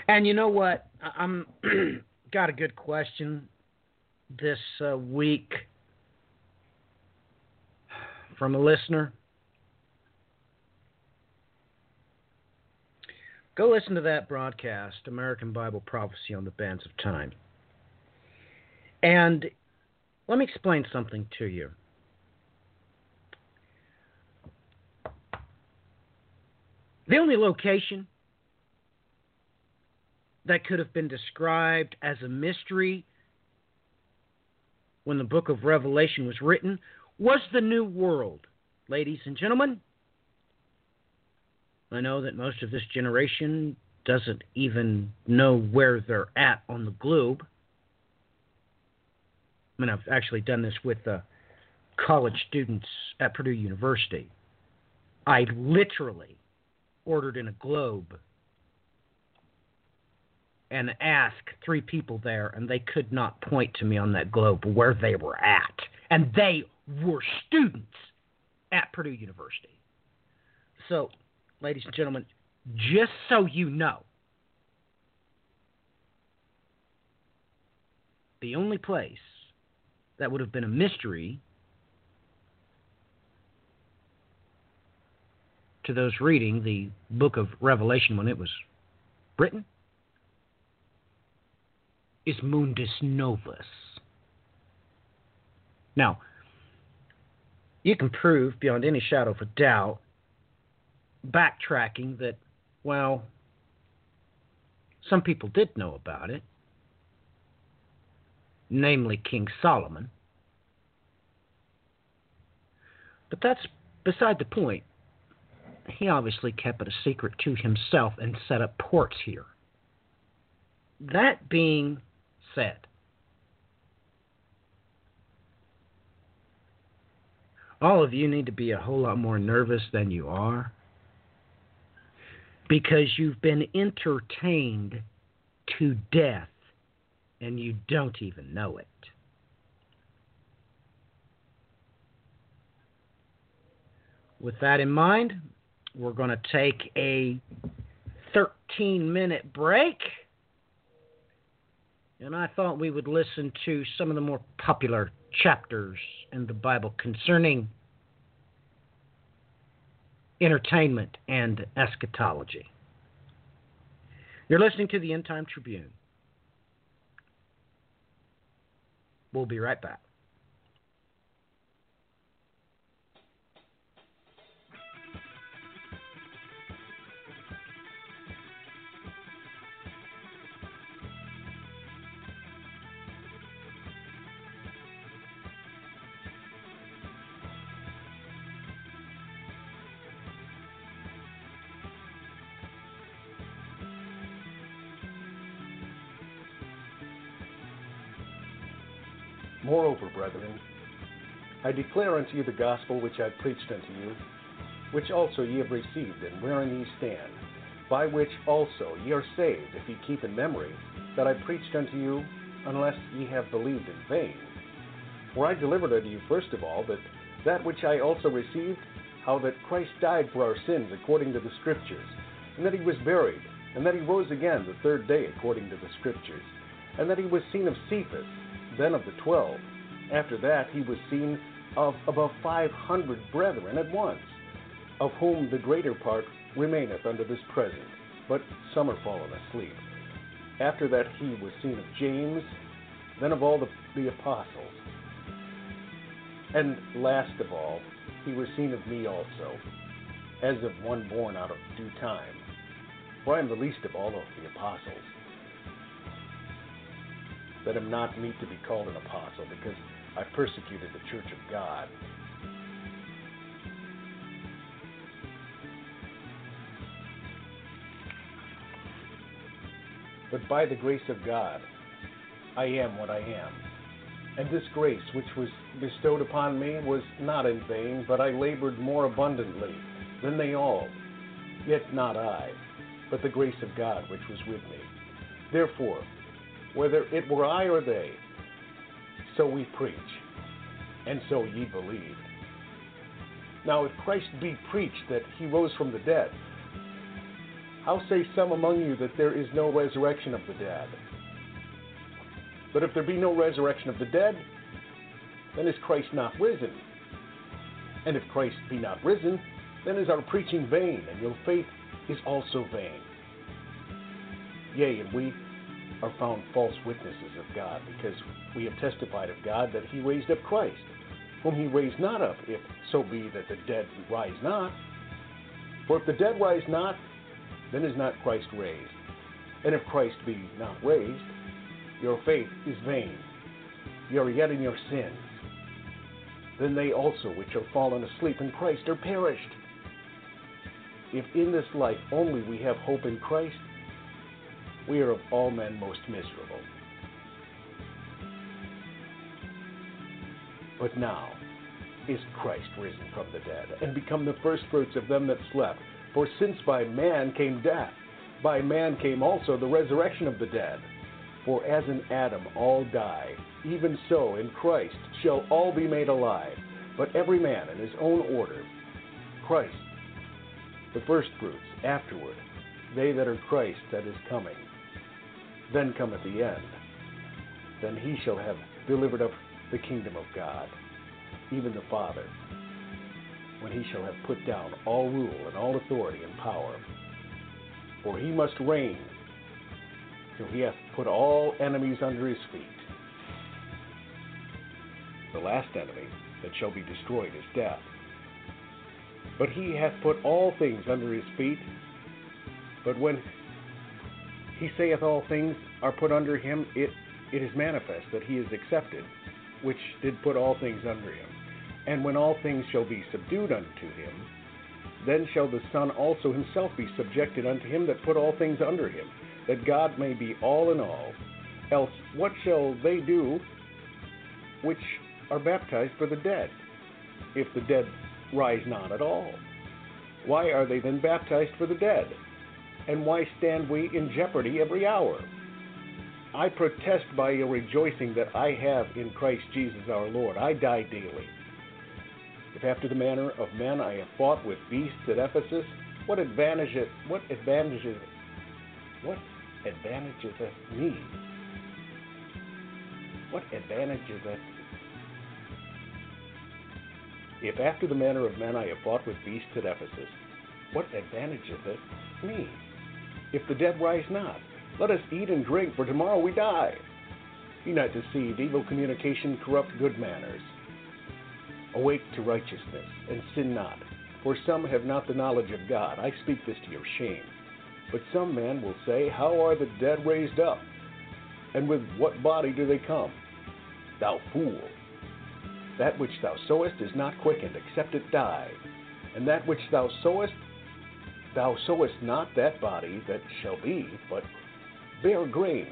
And you know what? I'm got a good question this uh, week from a listener. Go listen to that broadcast, American Bible Prophecy on the Bands of Time. And let me explain something to you. The only location that could have been described as a mystery when the book of Revelation was written was the New World. Ladies and gentlemen, I know that most of this generation doesn't even know where they're at on the globe. I mean, I've actually done this with uh, college students at Purdue University. I literally ordered in a globe and asked three people there, and they could not point to me on that globe where they were at. And they were students at Purdue University. So, ladies and gentlemen, just so you know, the only place that would have been a mystery to those reading the book of Revelation when it was written is Mundus Novus. Now, you can prove beyond any shadow of a doubt, backtracking, that, well, some people did know about it, namely King Solomon. But that's beside the point. He obviously kept it a secret to himself and set up ports here. That being said, all of you need to be a whole lot more nervous than you are because you've been entertained to death and you don't even know it. With that in mind, we're going to take a 13 minute break. And I thought we would listen to some of the more popular chapters in the Bible concerning entertainment and eschatology. You're listening to the End Time Tribune. We'll be right back. Moreover, brethren, I declare unto you the gospel which I preached unto you, which also ye have received, and wherein ye stand, by which also ye are saved, if ye keep in memory that I preached unto you, unless ye have believed in vain. For I delivered unto you first of all that that which I also received, how that Christ died for our sins according to the Scriptures, and that he was buried, and that he rose again the third day according to the Scriptures, and that he was seen of Cephas, then of the twelve. After that he was seen of above five hundred brethren at once, of whom the greater part remaineth unto this present, but some are fallen asleep. After that he was seen of James, then of all the, the apostles. And last of all, he was seen of me also, as of one born out of due time. For I am the least of all of the apostles that am not meet to be called an apostle, because I persecuted the church of God. But by the grace of God, I am what I am. And this grace which was bestowed upon me was not in vain, but I labored more abundantly than they all. Yet not I, but the grace of God which was with me. Therefore, whether it were I or they, so we preach, and so ye believe. Now, if Christ be preached that he rose from the dead, how say some among you that there is no resurrection of the dead? But if there be no resurrection of the dead, then is Christ not risen? And if Christ be not risen, then is our preaching vain, and your faith is also vain. Yea, and we are found false witnesses of God, because we have testified of God that he raised up Christ, whom he raised not up, if so be that the dead rise not. For if the dead rise not, then is not Christ raised. And if Christ be not raised, your faith is vain. You are yet in your sins. Then they also which are fallen asleep in Christ are perished. If in this life only we have hope in Christ, we are of all men most miserable. But now is Christ risen from the dead, and become the firstfruits of them that slept. For since by man came death, by man came also the resurrection of the dead. For as in Adam all die, even so in Christ shall all be made alive, but every man in his own order. Christ, the firstfruits, afterward, they that are Christ that is coming. Then cometh the end. Then he shall have delivered up the kingdom of God, even the Father, when he shall have put down all rule and all authority and power. For he must reign till he hath put all enemies under his feet. The last enemy that shall be destroyed is death. But he hath put all things under his feet. But when he saith all things are put under him, it, it is manifest that he is accepted, which did put all things under him. And when all things shall be subdued unto him, then shall the Son also himself be subjected unto him that put all things under him, that God may be all in all. Else what shall they do which are baptized for the dead, if the dead rise not at all? Why are they then baptized for the dead? And why stand we in jeopardy every hour? I protest by your rejoicing that I have in Christ Jesus our Lord. I die daily. If after the manner of men I have fought with beasts at Ephesus, what advantage it, what advantages what advantages it me? What advantages it if after the manner of men I have fought with beasts at Ephesus, what advantageth it me? If the dead rise not, let us eat and drink, for tomorrow we die. Be not deceived, evil communication corrupt good manners. Awake to righteousness, and sin not, for some have not the knowledge of God. I speak this to your shame. But some men will say, How are the dead raised up? And with what body do they come? Thou fool! That which thou sowest is not quickened, except it die. And that which thou sowest, thou sowest not that body that shall be, but bare grain.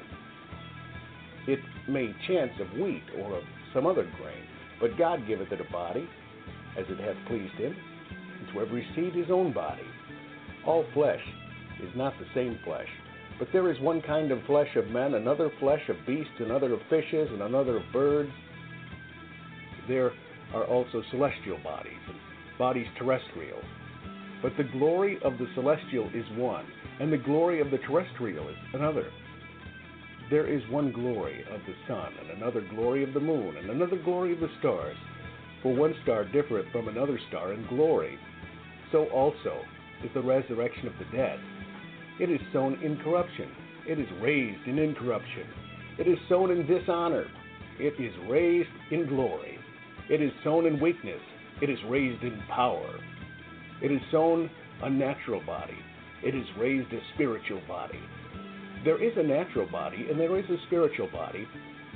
It may chance of wheat or of some other grain, but God giveth it a body, as it hath pleased him, and to every seed his own body. All flesh is not the same flesh, but there is one kind of flesh of men, another flesh of beasts, another of fishes, and another of birds there are also celestial bodies and bodies terrestrial. But the glory of the celestial is one, and the glory of the terrestrial is another. There is one glory of the sun, and another glory of the moon, and another glory of the stars. For one star differeth from another star in glory. So also is the resurrection of the dead. It is sown in corruption, it is raised in incorruption. It is sown in dishonor, it is raised in glory. It is sown in weakness, it is raised in power. It is sown a natural body, it is raised a spiritual body. There is a natural body and there is a spiritual body,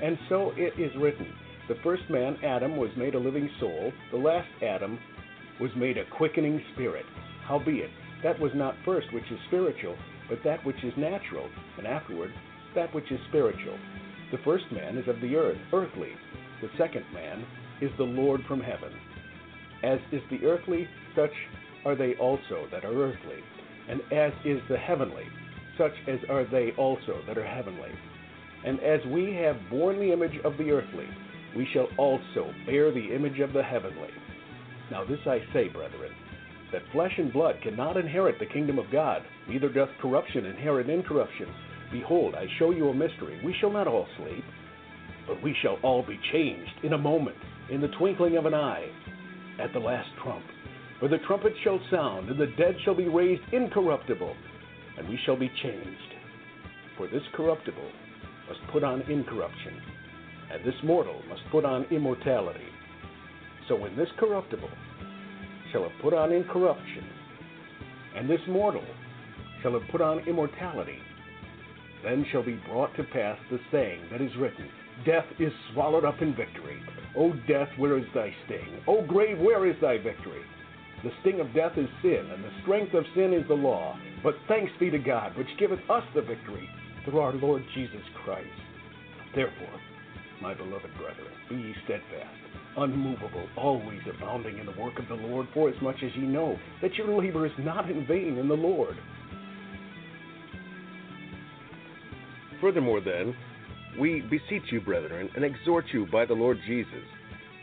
and so it is written. The first man, Adam, was made a living soul, the last Adam was made a quickening spirit. Howbeit, that was not first which is spiritual, but that which is natural, and afterward that which is spiritual. The first man is of the earth, earthly. The second man is the Lord from heaven. As is the earthly, such are they also that are earthly. And as is the heavenly, such as are they also that are heavenly. And as we have borne the image of the earthly, we shall also bear the image of the heavenly. Now this I say, brethren, that flesh and blood cannot inherit the kingdom of God, neither doth corruption inherit incorruption. Behold, I show you a mystery. We shall not all sleep, but we shall all be changed in a moment in the twinkling of an eye, at the last trump. For the trumpet shall sound, and the dead shall be raised incorruptible, and we shall be changed. For this corruptible must put on incorruption, and this mortal must put on immortality. So when this corruptible shall have put on incorruption, and this mortal shall have put on immortality, then shall be brought to pass the saying that is written Death is swallowed up in victory. O death, where is thy sting? O grave, where is thy victory? The sting of death is sin, and the strength of sin is the law. But thanks be to God, which giveth us the victory through our Lord Jesus Christ. Therefore, my beloved brethren, be ye steadfast, unmovable, always abounding in the work of the Lord, forasmuch as ye know that your labor is not in vain in the Lord. Furthermore, then, we beseech you, brethren, and exhort you by the Lord Jesus,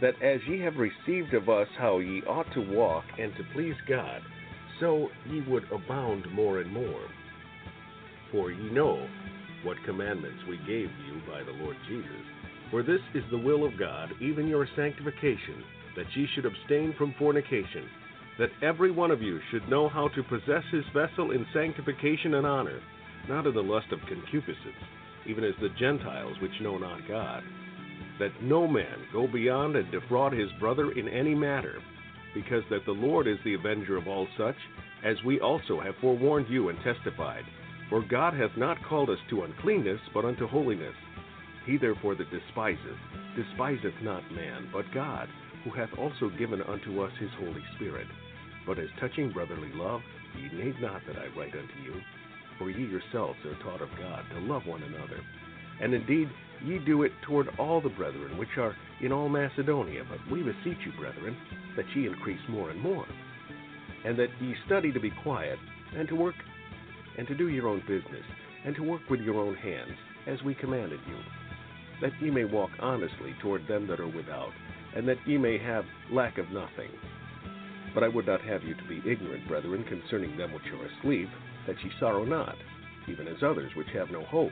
that as ye have received of us how ye ought to walk and to please God, so ye would abound more and more. For ye know what commandments we gave you by the Lord Jesus. For this is the will of God, even your sanctification, that ye should abstain from fornication, that every one of you should know how to possess his vessel in sanctification and honor, not in the lust of concupiscence even as the Gentiles which know not God, that no man go beyond and defraud his brother in any matter, because that the Lord is the avenger of all such, as we also have forewarned you and testified. For God hath not called us to uncleanness, but unto holiness. He therefore that despiseth, despiseth not man, but God, who hath also given unto us his Holy Spirit. But as touching brotherly love, ye need not that I write unto you for ye yourselves are taught of God to love one another. And indeed, ye do it toward all the brethren which are in all Macedonia. But we beseech you, brethren, that ye increase more and more, and that ye study to be quiet, and to work, and to do your own business, and to work with your own hands, as we commanded you, that ye may walk honestly toward them that are without, and that ye may have lack of nothing. But I would not have you to be ignorant, brethren, concerning them which are asleep, that ye sorrow not, even as others which have no hope.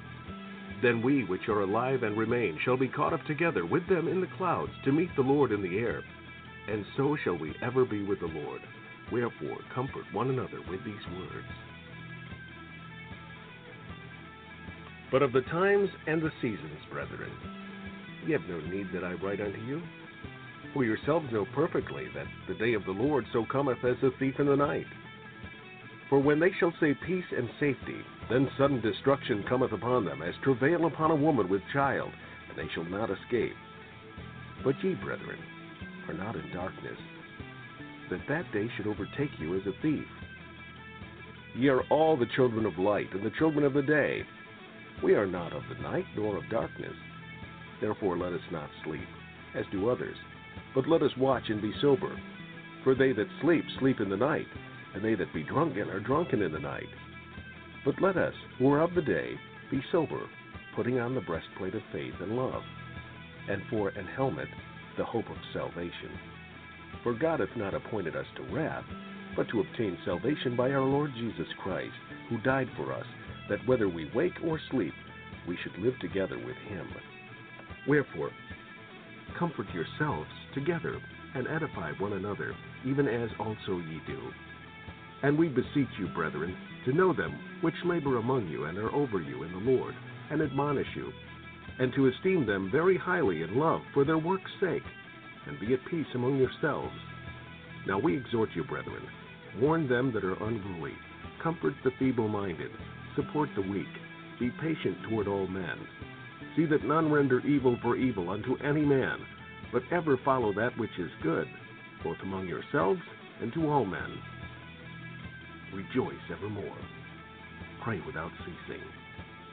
Then we which are alive and remain shall be caught up together with them in the clouds to meet the Lord in the air, and so shall we ever be with the Lord. Wherefore, comfort one another with these words. But of the times and the seasons, brethren, ye have no need that I write unto you. For yourselves know perfectly that the day of the Lord so cometh as a thief in the night. For when they shall say peace and safety, then sudden destruction cometh upon them, as travail upon a woman with child, and they shall not escape. But ye, brethren, are not in darkness, that that day should overtake you as a thief. Ye are all the children of light, and the children of the day. We are not of the night, nor of darkness. Therefore let us not sleep, as do others, but let us watch and be sober. For they that sleep, sleep in the night, and they that be drunken are drunken in the night. But let us, who are of the day, be sober, putting on the breastplate of faith and love, and for an helmet, the hope of salvation. For God hath not appointed us to wrath, but to obtain salvation by our Lord Jesus Christ, who died for us, that whether we wake or sleep, we should live together with him. Wherefore, comfort yourselves together, and edify one another, even as also ye do. And we beseech you, brethren, to know them which labor among you and are over you in the Lord, and admonish you, and to esteem them very highly in love for their work's sake, and be at peace among yourselves. Now we exhort you, brethren, warn them that are unruly, comfort the feeble minded, support the weak, be patient toward all men. See that none render evil for evil unto any man, but ever follow that which is good, both among yourselves and to all men. Rejoice evermore. Pray without ceasing.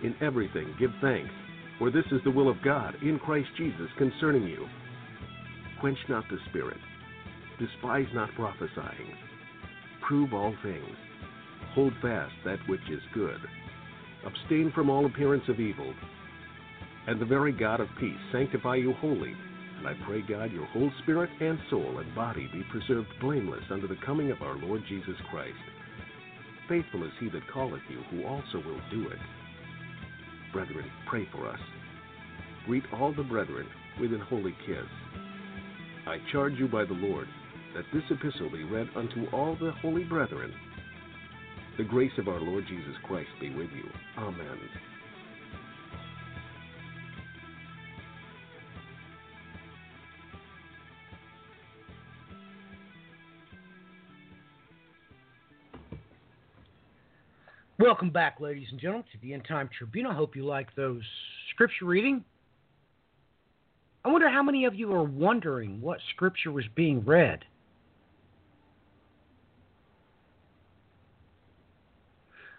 In everything give thanks, for this is the will of God in Christ Jesus concerning you. Quench not the spirit, despise not prophesying. Prove all things. Hold fast that which is good. Abstain from all appearance of evil. And the very God of peace sanctify you wholly. And I pray, God, your whole spirit and soul and body be preserved blameless unto the coming of our Lord Jesus Christ. Faithful is he that calleth you, who also will do it. Brethren, pray for us. Greet all the brethren with an holy kiss. I charge you by the Lord that this epistle be read unto all the holy brethren. The grace of our Lord Jesus Christ be with you. Amen. Welcome back, ladies and gentlemen, to the End Time Tribune. I hope you like those scripture reading. I wonder how many of you are wondering what scripture was being read.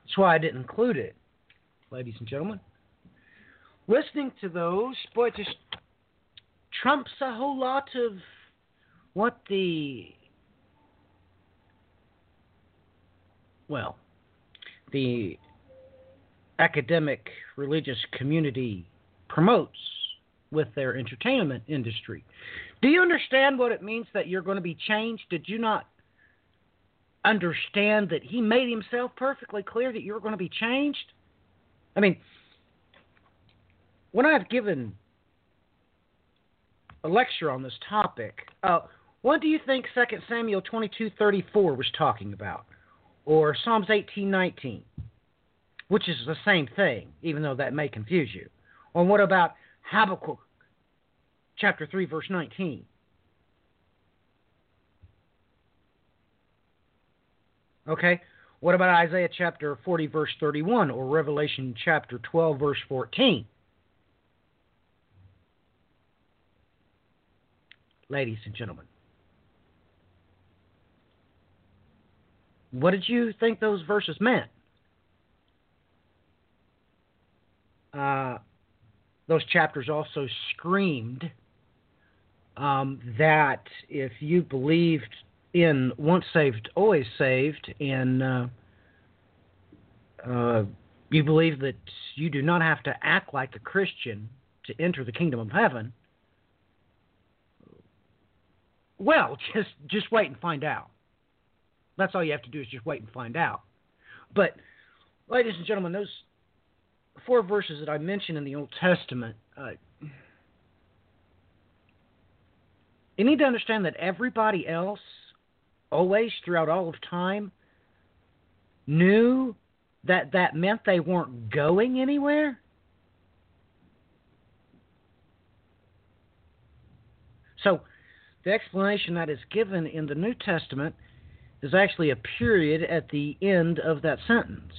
That's why I didn't include it, ladies and gentlemen. Listening to those, boy, just trumps a whole lot of what the, well, the academic religious community promotes with their entertainment industry. Do you understand what it means that you're going to be changed? Did you not understand that he made himself perfectly clear that you're going to be changed? I mean, when I've given a lecture on this topic, uh, what do you think 2 Samuel 22:34 was talking about? Or Psalms 18:19, which is the same thing, even though that may confuse you. Or what about Habakkuk chapter 3 verse 19? Okay? What about Isaiah chapter 40 verse 31 or Revelation chapter 12 verse 14? Ladies and gentlemen, what did you think those verses meant? Uh, those chapters also screamed um, that if you believed in once saved, always saved, and uh, uh, you believe that you do not have to act like a Christian to enter the kingdom of heaven, well, just just wait and find out. That's all you have to do is just wait and find out. But, ladies and gentlemen, those four verses that I mentioned in the Old Testament, uh, you need to understand that everybody else, always throughout all of time, knew that that meant they weren't going anywhere. So, the explanation that is given in the New Testament is actually a period at the end of that sentence.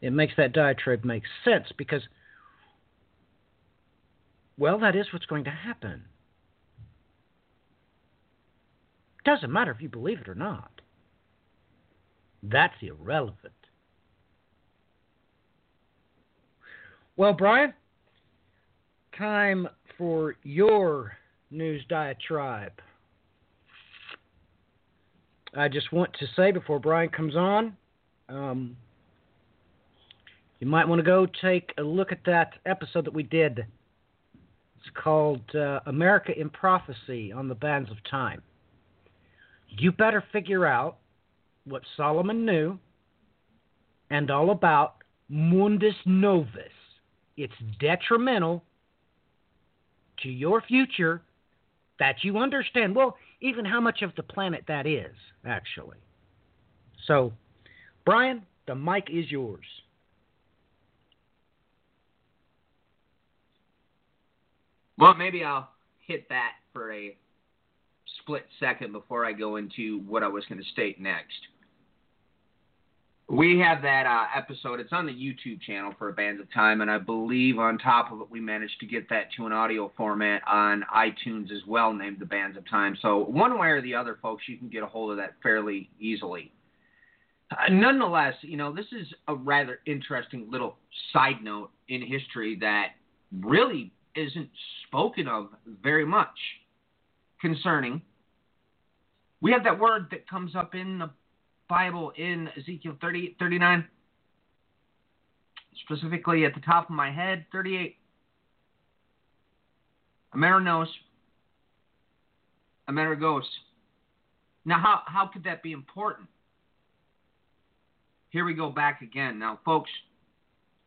It makes that diatribe make sense because, well, that is what's going to happen. Doesn't matter if you believe it or not. That's irrelevant. Well, Brian, time for your news diatribe. I just want to say before Brian comes on, um, you might want to go take a look at that episode that we did. It's called uh, America in Prophecy on the Bands of Time. You better figure out what Solomon knew and all about mundus novus. It's detrimental to your future that you understand, well, even how much of the planet that is, actually. So, Brian, the mic is yours. Well, maybe I'll hit that for a split second before I go into what I was going to state next. We have that uh, episode. It's on the YouTube channel for a Bands of Time, and I believe on top of it, we managed to get that to an audio format on iTunes as well, named the Bands of Time. So one way or the other, folks, you can get a hold of that fairly easily. Uh, nonetheless, you know this is a rather interesting little side note in history that really isn't spoken of very much concerning. We have that word that comes up in the Bible in Ezekiel 30, 39, specifically at the top of my head, 38. Amerinos, Amerigos. Now, how, how could that be important? Here we go back again. Now, folks,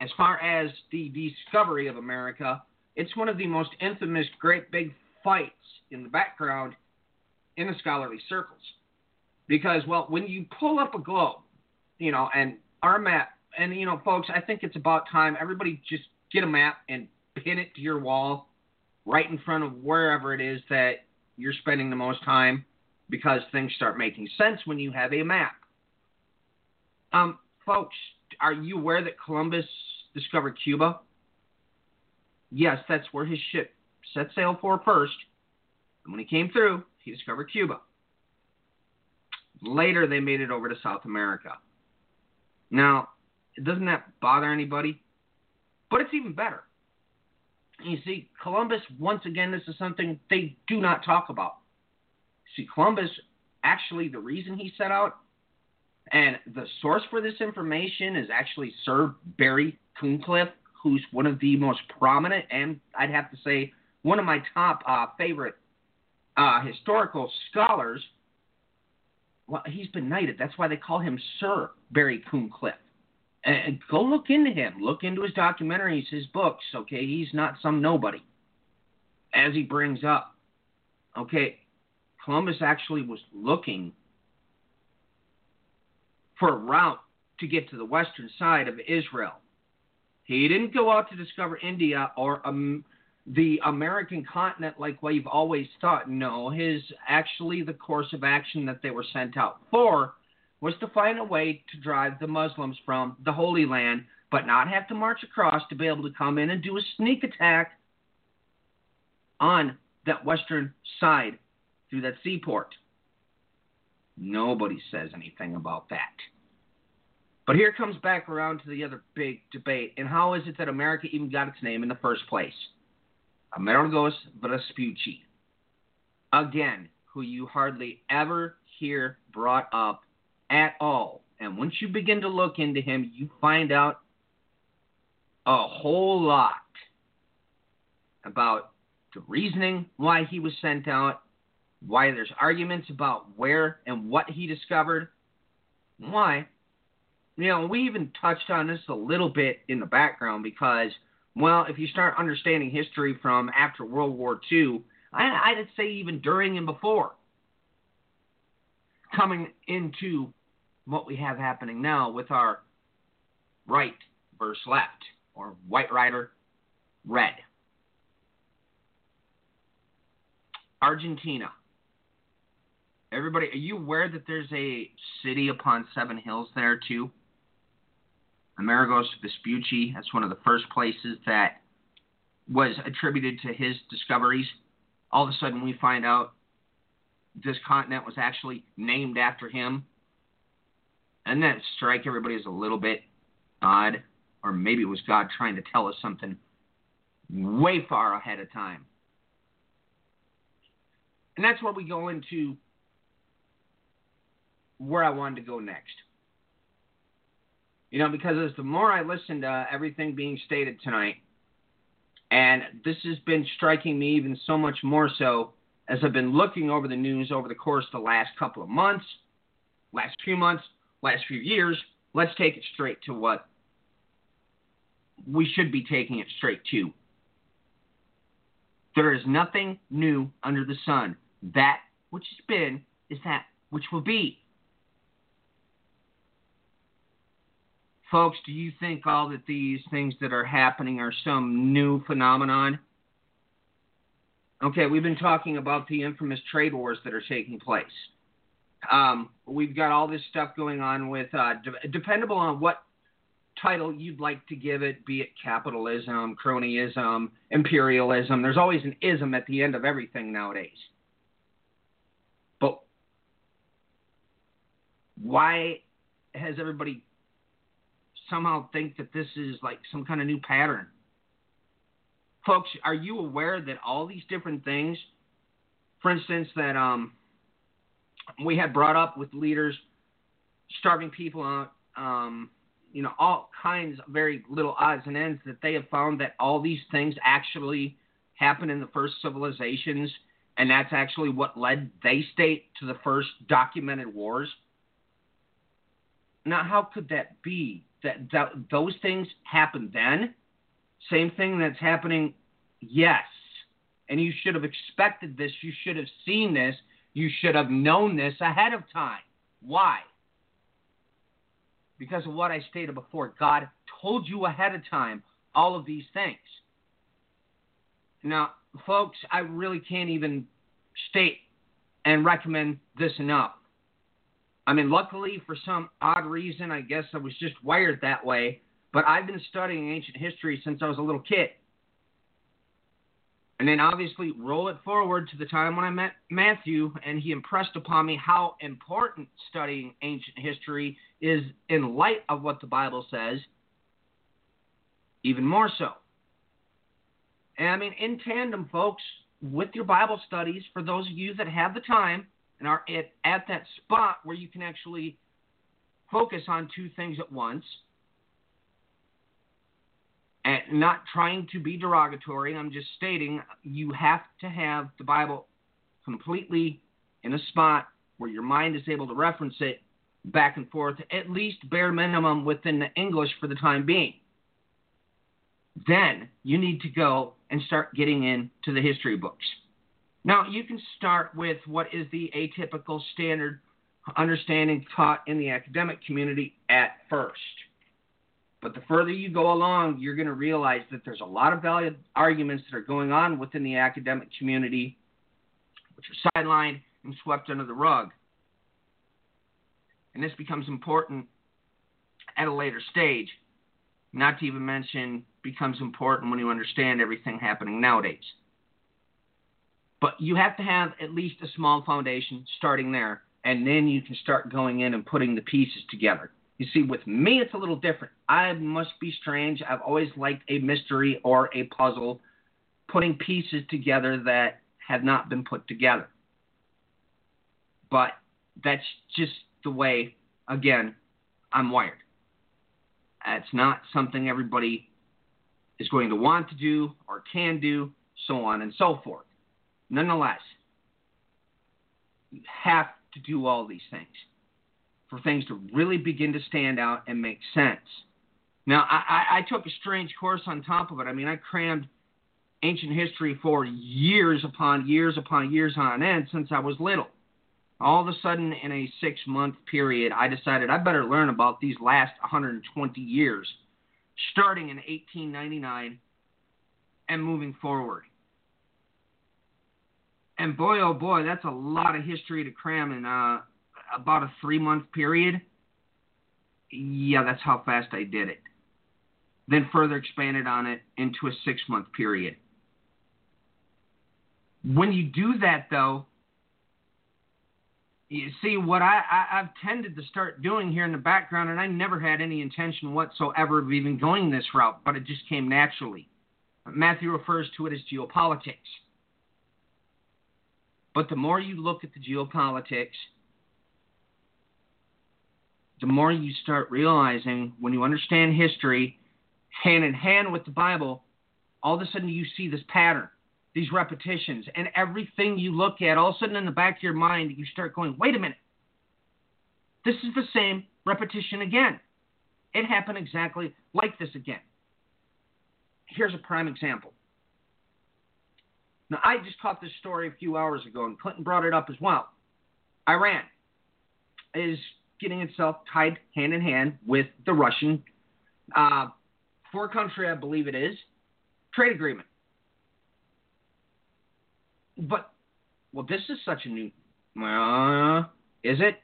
as far as the discovery of America, it's one of the most infamous great big fights in the background in the scholarly circles. Because, well, when you pull up a globe, you know, and our map, and, you know, folks, I think it's about time everybody just get a map and pin it to your wall right in front of wherever it is that you're spending the most time because things start making sense when you have a map. Um, folks, are you aware that Columbus discovered Cuba? Yes, that's where his ship set sail for first. And when he came through, he discovered Cuba. Later, they made it over to South America. Now, doesn't that bother anybody? But it's even better. You see, Columbus, once again, this is something they do not talk about. See, Columbus, actually, the reason he set out, and the source for this information is actually Sir Barry Cunliffe, who's one of the most prominent and I'd have to say one of my top uh, favorite uh, historical scholars well, he's been knighted. That's why they call him Sir Barry Cunliffe. And go look into him. Look into his documentaries, his books. Okay, he's not some nobody. As he brings up, okay, Columbus actually was looking for a route to get to the western side of Israel. He didn't go out to discover India or um, the American continent like we've always thought. No, his actually the course of action that they were sent out for was to find a way to drive the Muslims from the Holy Land, but not have to march across to be able to come in and do a sneak attack on that western side through that seaport. Nobody says anything about that. But here comes back around to the other big debate, and how is it that America even got its name in the first place? Amerigos Vespucci. Again, who you hardly ever hear brought up at all. And once you begin to look into him, you find out a whole lot about the reasoning why he was sent out, why there's arguments about where and what he discovered, why. You know, we even touched on this a little bit in the background because, well, if you start understanding history from after World War II, I, I'd say even during and before, coming into what we have happening now with our right versus left, or white rider, red. Argentina. Everybody, are you aware that there's a city upon seven hills there too? Amerigos Vespucci. That's one of the first places that was attributed to his discoveries. All of a sudden, we find out this continent was actually named after him. And that strike everybody as a little bit odd, or maybe it was God trying to tell us something way far ahead of time. And that's where we go into where I wanted to go next. You know, because as the more I listen to uh, everything being stated tonight, and this has been striking me even so much more so as I've been looking over the news over the course of the last couple of months, last few months, last few years. Let's take it straight to what we should be taking it straight to. There is nothing new under the sun. That which has been is that which will be. Folks, do you think all that these things that are happening are some new phenomenon? Okay, we've been talking about the infamous trade wars that are taking place. Um, we've got all this stuff going on with, uh, de- dependable on what title you'd like to give it, be it capitalism, cronyism, imperialism. There's always an ism at the end of everything nowadays. But why has everybody somehow think that this is like some kind of new pattern? Folks, are you aware that all these different things, for instance, that um, we had brought up with leaders starving people out, um, you know, all kinds of very little odds and ends that they have found that all these things actually happened in the first civilizations, and that's actually what led they state to the first documented wars. Now, how could that be? That, that those things happened then? Same thing that's happening, yes. And you should have expected this. You should have seen this. You should have known this ahead of time. Why? Because of what I stated before. God told you ahead of time all of these things. Now, folks, I really can't even state and recommend this enough. I mean, luckily, for some odd reason, I guess I was just wired that way, but I've been studying ancient history since I was a little kid. And then obviously roll it forward to the time when I met Matthew, and he impressed upon me how important studying ancient history is in light of what the Bible says, even more so. And I mean, in tandem, folks, with your Bible studies, for those of you that have the time and are at, at that spot where you can actually focus on two things at once, and not trying to be derogatory. I'm just stating you have to have the Bible completely in a spot where your mind is able to reference it back and forth, at least bare minimum within the English for the time being. Then you need to go and start getting into the history books. Now, you can start with what is the atypical standard understanding taught in the academic community at first. But the further you go along, you're going to realize that there's a lot of valid arguments that are going on within the academic community, which are sidelined and swept under the rug. And this becomes important at a later stage, not to even mention becomes important when you understand everything happening nowadays. But you have to have at least a small foundation starting there and then you can start going in and putting the pieces together. You see, with me, it's a little different. I must be strange. I've always liked a mystery or a puzzle, putting pieces together that have not been put together. But that's just the way, again, I'm wired. It's not something everybody is going to want to do or can do, so on and so forth. Nonetheless, you have to do all these things for things to really begin to stand out and make sense. Now, I, I, took a strange course on top of it. I mean, I crammed ancient history for years upon years upon years on end since I was little. All of a sudden, in a six month period, I decided I better learn about these last 120 years, starting in 1899 and moving forward. And boy, oh boy, that's a lot of history to cram in uh, about a three month period. Yeah, that's how fast I did it. Then further expanded on it into a six month period. When you do that, though, you see what I, I have tended to start doing here in the background, and I never had any intention whatsoever of even going this route, but it just came naturally. Matthew refers to it as geopolitics. But the more you look at the geopolitics, the more you start realizing when you understand history hand in hand with the Bible, all of a sudden you see this pattern, these repetitions, and everything you look at, all of a sudden in the back of your mind, you start going, wait a minute. This is the same repetition again. It happened exactly like this again. Here's a prime example. Now, I just caught this story a few hours ago, and Clinton brought it up as well. Iran is getting itself tied hand in hand with the Russian uh, four country, I believe it is, trade agreement. But well, this is such a new. Uh, is it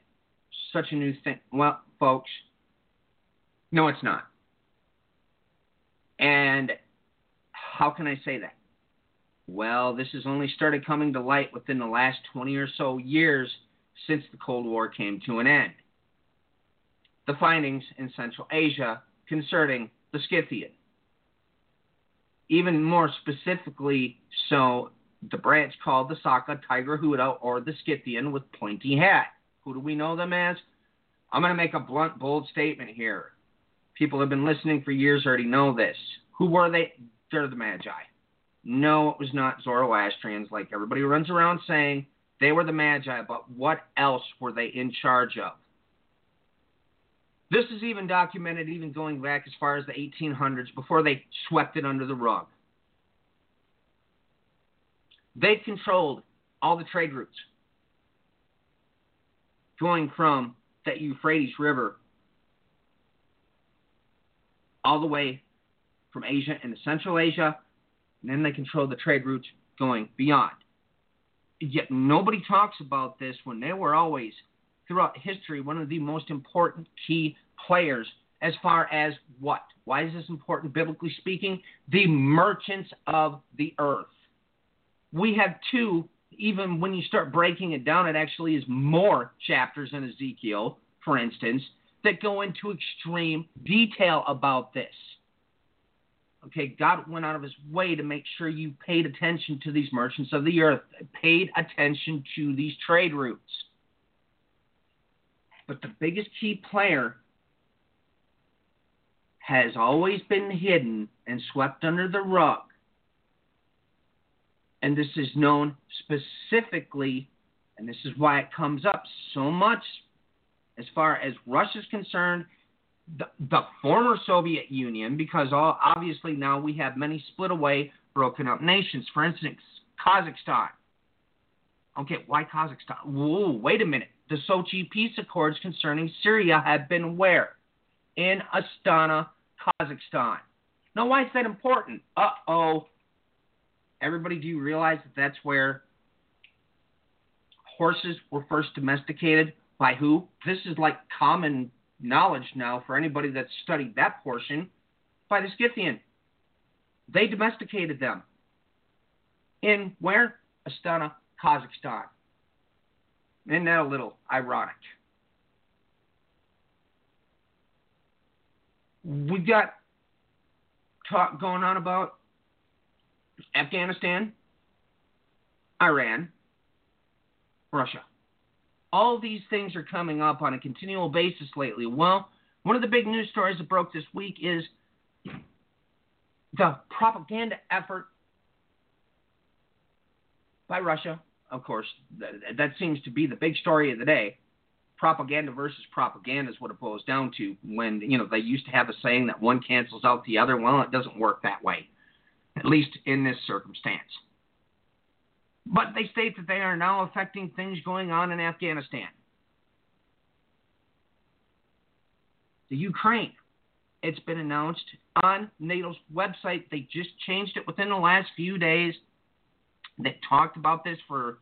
such a new thing? Well, folks, no, it's not. And how can I say that? Well, this has only started coming to light within the last 20 or so years since the Cold War came to an end the findings in Central Asia concerning the Scythian. Even more specifically, so the branch called the Saka Tigraxauda or the Scythian with pointy hat. Who do we know them as? I'm going to make a blunt, bold statement here. People have been listening for years already know this. Who were they? They're the Magi. No, it was not Zoroastrians like everybody runs around saying. They were the Magi, but what else were they in charge of? This is even documented, even going back as far as the 1800s, before they swept it under the rug. They controlled all the trade routes going from that Euphrates River all the way from Asia into Central Asia, then they control the trade routes going beyond. Yet nobody talks about this when they were always, throughout history, one of the most important key players as far as what? Why is this important biblically speaking? The merchants of the earth. We have two, even when you start breaking it down, it actually is more chapters in Ezekiel, for instance, that go into extreme detail about this. Okay, God went out of his way to make sure you paid attention to these merchants of the earth, paid attention to these trade routes. But the biggest key player has always been hidden and swept under the rug. And this is known specifically, and this is why it comes up so much as far as Russia is concerned, the, the former Soviet Union, because all, obviously now we have many split away, broken up nations. For instance, Kazakhstan. Okay, why Kazakhstan? Whoa, wait a minute. The Sochi peace accords concerning Syria have been where? In Astana, Kazakhstan. Now, why is that important? Uh oh. Everybody, do you realize that that's where horses were first domesticated? By who? This is like common knowledge now for anybody that's studied that portion. By the Scythian. They domesticated them. In where? Astana, Kazakhstan. Isn't that a little ironic? We've got talk going on about Afghanistan, Iran, Russia. All these things are coming up on a continual basis lately. Well, one of the big news stories that broke this week is the propaganda effort by Russia. Of course, that, that seems to be the big story of the day. Propaganda versus propaganda is what it boils down to. When you know they used to have a saying that one cancels out the other. Well, it doesn't work that way, at least in this circumstance. But they state that they are now affecting things going on in Afghanistan. The Ukraine. It's been announced on NATO's website. They just changed it within the last few days. They talked about this for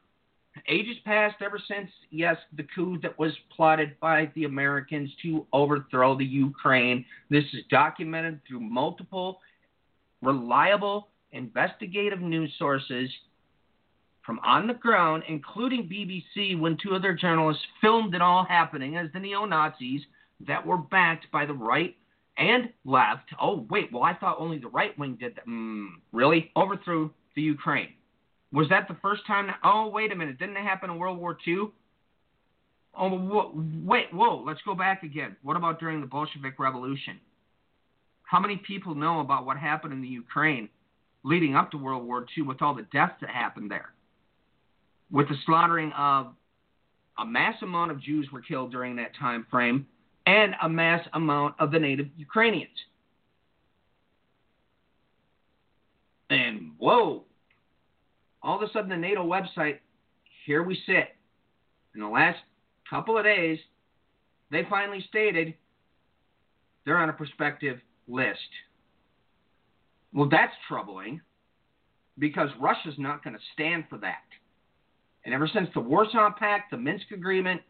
ages past, ever since, yes, the coup that was plotted by the Americans to overthrow the Ukraine. This is documented through multiple reliable investigative news sources from on the ground, including BBC, when two other journalists filmed it all happening as the neo Nazis that were backed by the right and left. Oh, wait, well, I thought only the right wing did that. Mm, really? Overthrew the Ukraine. Was that the first time? That, oh, wait a minute. Didn't it happen in World War II? Oh, wait, whoa, let's go back again. What about during the Bolshevik Revolution? How many people know about what happened in the Ukraine leading up to World War II with all the deaths that happened there? With the slaughtering of a mass amount of Jews were killed during that time frame and a mass amount of the native Ukrainians. And whoa, all of a sudden the NATO website, here we sit. In the last couple of days, they finally stated they're on a prospective list. Well, that's troubling because Russia's not going to stand for that. And ever since the Warsaw Pact, the Minsk Agreement,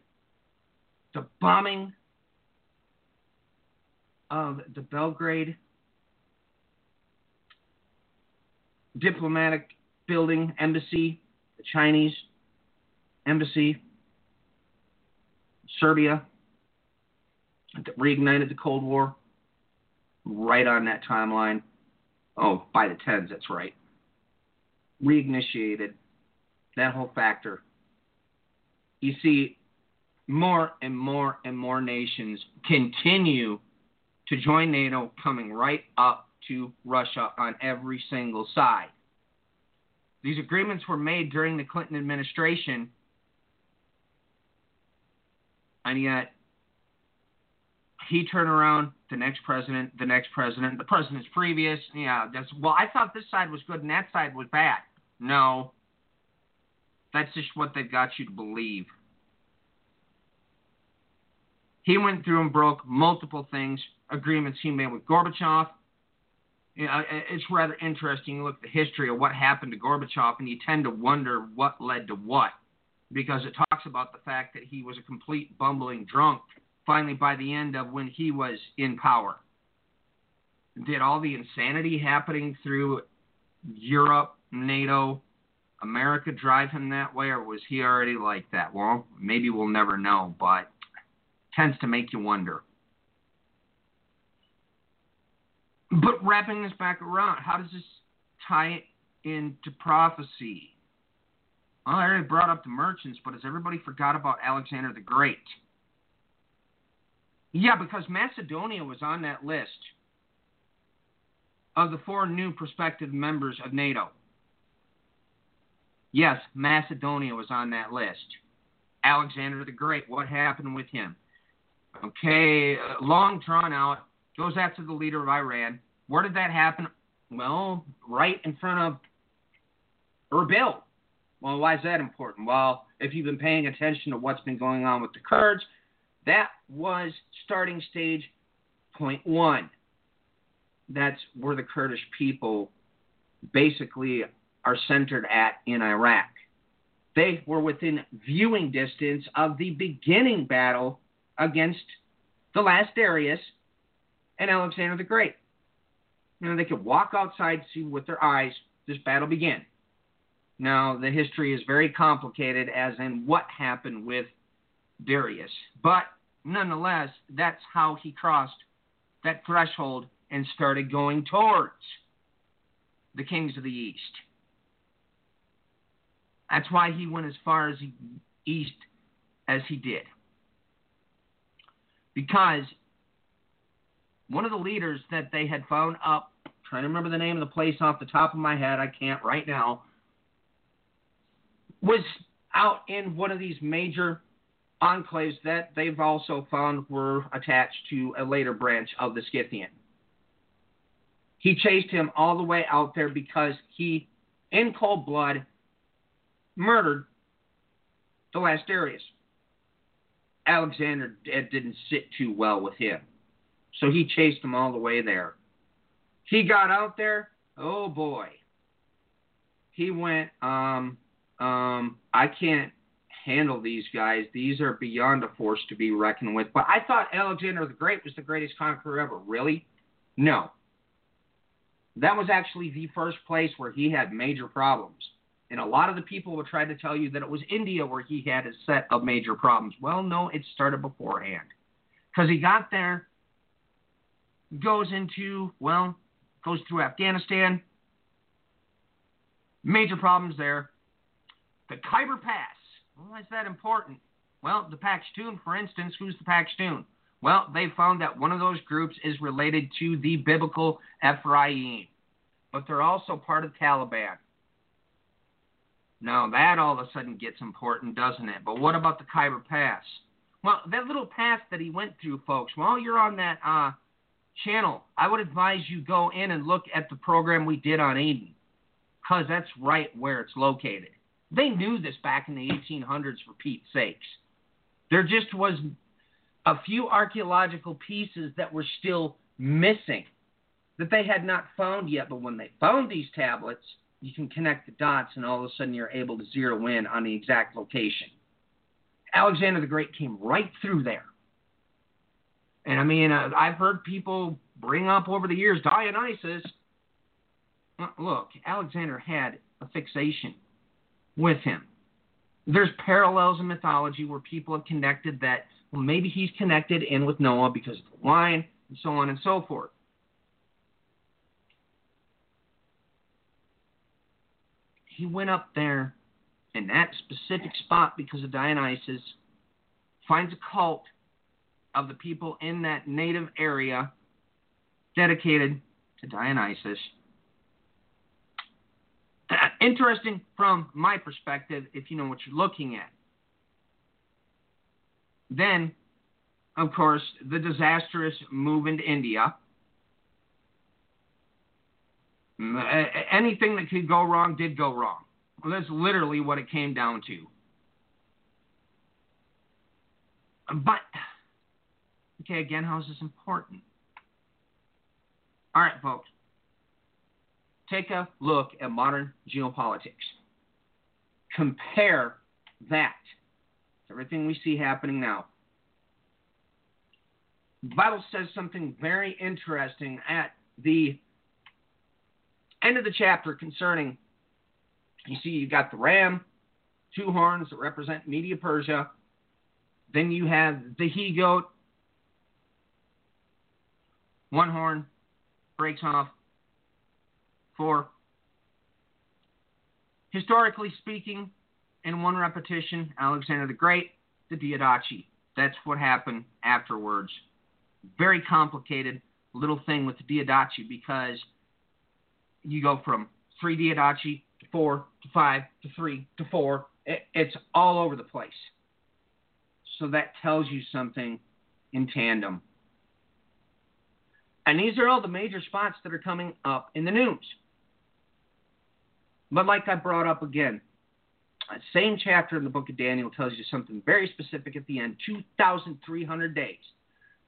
the bombing of the Belgrade diplomatic building, embassy, the Chinese embassy, Serbia, that reignited the Cold War, right on that timeline. Oh, by the tens, that's right. Reinitiated that whole factor. You see, more and more and more nations continue to join NATO, coming right up to Russia on every single side. These agreements were made during the Clinton administration, and yet he turned around the next president, the next president, the president's previous. Yeah, that's well. I thought this side was good and that side was bad. No, that's just what they've got you to believe. He went through and broke multiple things, agreements he made with Gorbachev. You know, it's rather interesting. You look at the history of what happened to Gorbachev, and you tend to wonder what led to what, because it talks about the fact that he was a complete bumbling drunk. Finally, by the end of when he was in power, did all the insanity happening through Europe, NATO, America drive him that way, or was he already like that? Well, maybe we'll never know, but tends to make you wonder. But wrapping this back around, how does this tie into prophecy? Well, I already brought up the merchants, but has everybody forgot about Alexander the Great? Yeah, because Macedonia was on that list of the four new prospective members of NATO. Yes, Macedonia was on that list. Alexander the Great, what happened with him? Okay, uh, long drawn out, goes after the leader of Iran. Where did that happen? Well, right in front of Erbil. Well, why is that important? Well, if you've been paying attention to what's been going on with the Kurds, that was starting stage point one. That's where the Kurdish people basically are centered at in Iraq. They were within viewing distance of the beginning battle against the last Darius and Alexander the Great. You know, they could walk outside, see with their eyes this battle begin. Now, the history is very complicated, as in what happened with Darius. But nonetheless, that's how he crossed that threshold and started going towards the kings of the East. That's why he went as far as he, east as he did. Because one of the leaders that they had found up, trying to remember the name of the place off the top of my head, I can't right now, was out in one of these major enclaves that they've also found were attached to a later branch of the Scythian. He chased him all the way out there because he, in cold blood, murdered the last Darius. Alexander didn't sit too well with him. So he chased him all the way there. He got out there, oh boy. He went, um, um, I can't handle these guys. These are beyond a force to be reckoned with. But I thought Alexander the Great was the greatest conqueror ever. Really? No. That was actually the first place where he had major problems. And a lot of the people will try to tell you that it was India where he had a set of major problems. Well, no, it started beforehand. Because he got there, goes into, well, goes through Afghanistan. Major problems there. The Khyber Pass. Why is that important? Well, the Pashtun, for instance, who's the Pashtun? Well, they found that one of those groups is related to the biblical Ephraim, but they're also part of Taliban. Now, that all of a sudden gets important, doesn't it? But what about the Khyber Pass? Well, that little pass that he went through, folks, while you're on that uh, channel, I would advise you go in and look at the program we did on Aden, because that's right where it's located. They knew this back in the 1800s, for Pete's sakes. There just was a few archaeological pieces that were still missing that they had not found yet. But when they found these tablets, you can connect the dots, and all of a sudden you're able to zero in on the exact location. Alexander the Great came right through there. And I mean, uh, I've heard people bring up over the years Dionysus. Look, Alexander had a fixation with him. There's parallels in mythology where people have connected that, well, maybe he's connected in with Noah because of the wine and so on and so forth. He went up there in that specific spot because of Dionysus, finds a cult of the people in that native area dedicated to Dionysus interesting from my perspective if you know what you're looking at. Then, of course, the disastrous move into India. Mm, anything that could go wrong did go wrong. Well, that's literally what it came down to. But, okay, again, how is this important? All right, folks take a look at modern geopolitics. Compare that to everything we see happening now. The Bible says something very interesting at the end of the chapter concerning you see you've got the ram, two horns that represent Media Persia. Then you have the he goat, one horn breaks off, Four. historically speaking, in one repetition, Alexander the Great, the Diadochi. That's what happened afterwards. Very complicated little thing with the Diadochi because you go from three Diadochi to four to five to three to four. It, it's all over the place. So that tells you something in tandem. And these are all the major spots that are coming up in the news. But like I brought up again, same chapter in the book of Daniel tells you something very specific at the end 2,300 days.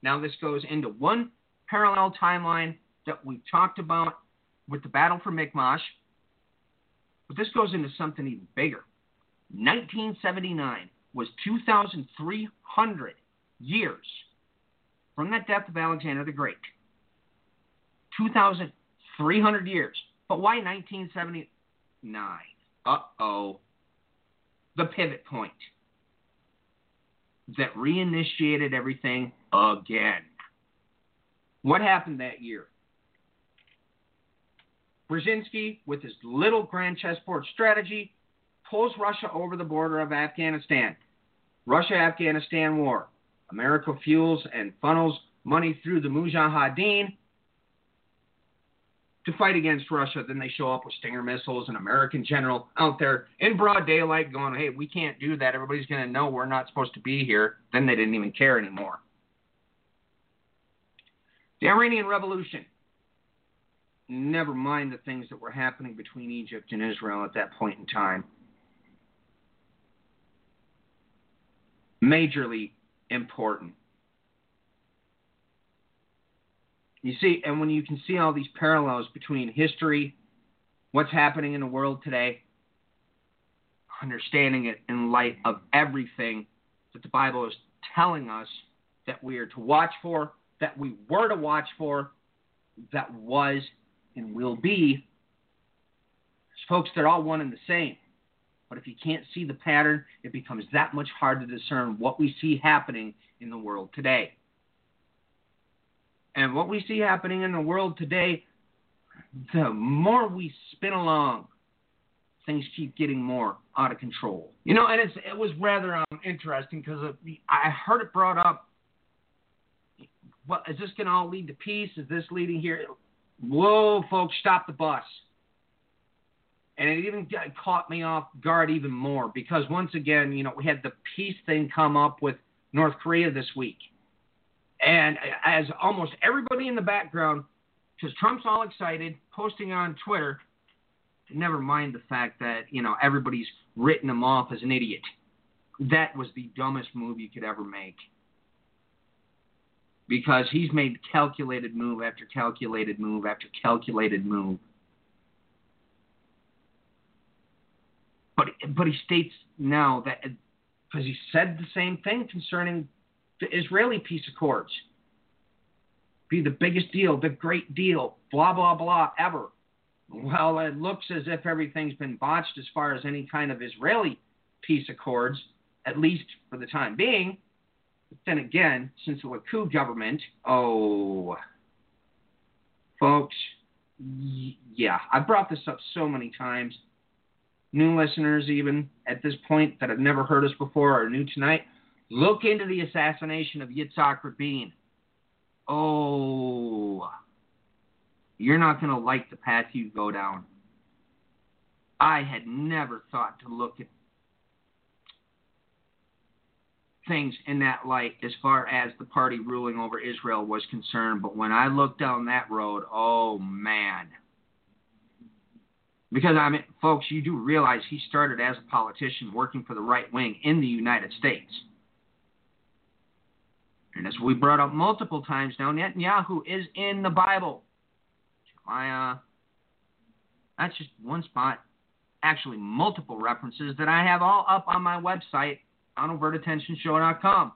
Now, this goes into one parallel timeline that we've talked about with the battle for Michmash, but this goes into something even bigger. 1979 was 2,300 years from that death of Alexander the Great. 2,300 years. But why 1979? uh oh, the pivot point that reinitiated everything again. What happened that year? Brzezinski, with his little grand chessboard strategy, pulls Russia over the border of Afghanistan. Russia Afghanistan war. America fuels and funnels money through the Mujahideen to fight against Russia. Then they show up with Stinger missiles, an American general out there in broad daylight going, hey, we can't do that. Everybody's going to know we're not supposed to be here. Then they didn't even care anymore. The Iranian Revolution. Never mind the things that were happening between Egypt and Israel at that point in time. Majorly important. You see, and when you can see all these parallels between history, what's happening in the world today, understanding it in light of everything that the Bible is telling us that we are to watch for, that we were to watch for, that was and will be, folks, they're all one and the same. But if you can't see the pattern, it becomes that much harder to discern what we see happening in the world today. And what we see happening in the world today, the more we spin along, things keep getting more out of control. You know, and it was rather um, interesting because I heard it brought up. Well, is this going to all lead to peace? Is this leading here? Whoa, folks, stop the bus. And it even caught me off guard even more because once again, you know, we had the peace thing come up with North Korea this week. And as almost everybody in the background, because Trump's all excited, posting on Twitter, never mind the fact that, you know, everybody's written him off as an idiot. That was the dumbest move you could ever make. Because he's made calculated move after calculated move after calculated move. But but he states now that because he said the same thing concerning the Israeli peace accords. Be the biggest deal, the great deal, blah, blah, blah, ever. Well, it looks as if everything's been botched as far as any kind of Israeli peace accords, at least for the time being. Then again, since the Likud government, oh, folks, yeah, I've brought this up so many times. New listeners, even at this point that have never heard us before or new tonight, Look into the assassination of Yitzhak Rabin. Oh, you're not going to like the path you go down. I had never thought to look at things in that light as far as the party ruling over Israel was concerned. But when I looked down that road, oh man. Because I mean, folks, you do realize he started as a politician working for the right wing in the United States. And as we brought up multiple times now, Netanyahu is in the Bible. That's just one spot. Actually, multiple references that I have all up on my website on overtattentionshow.com.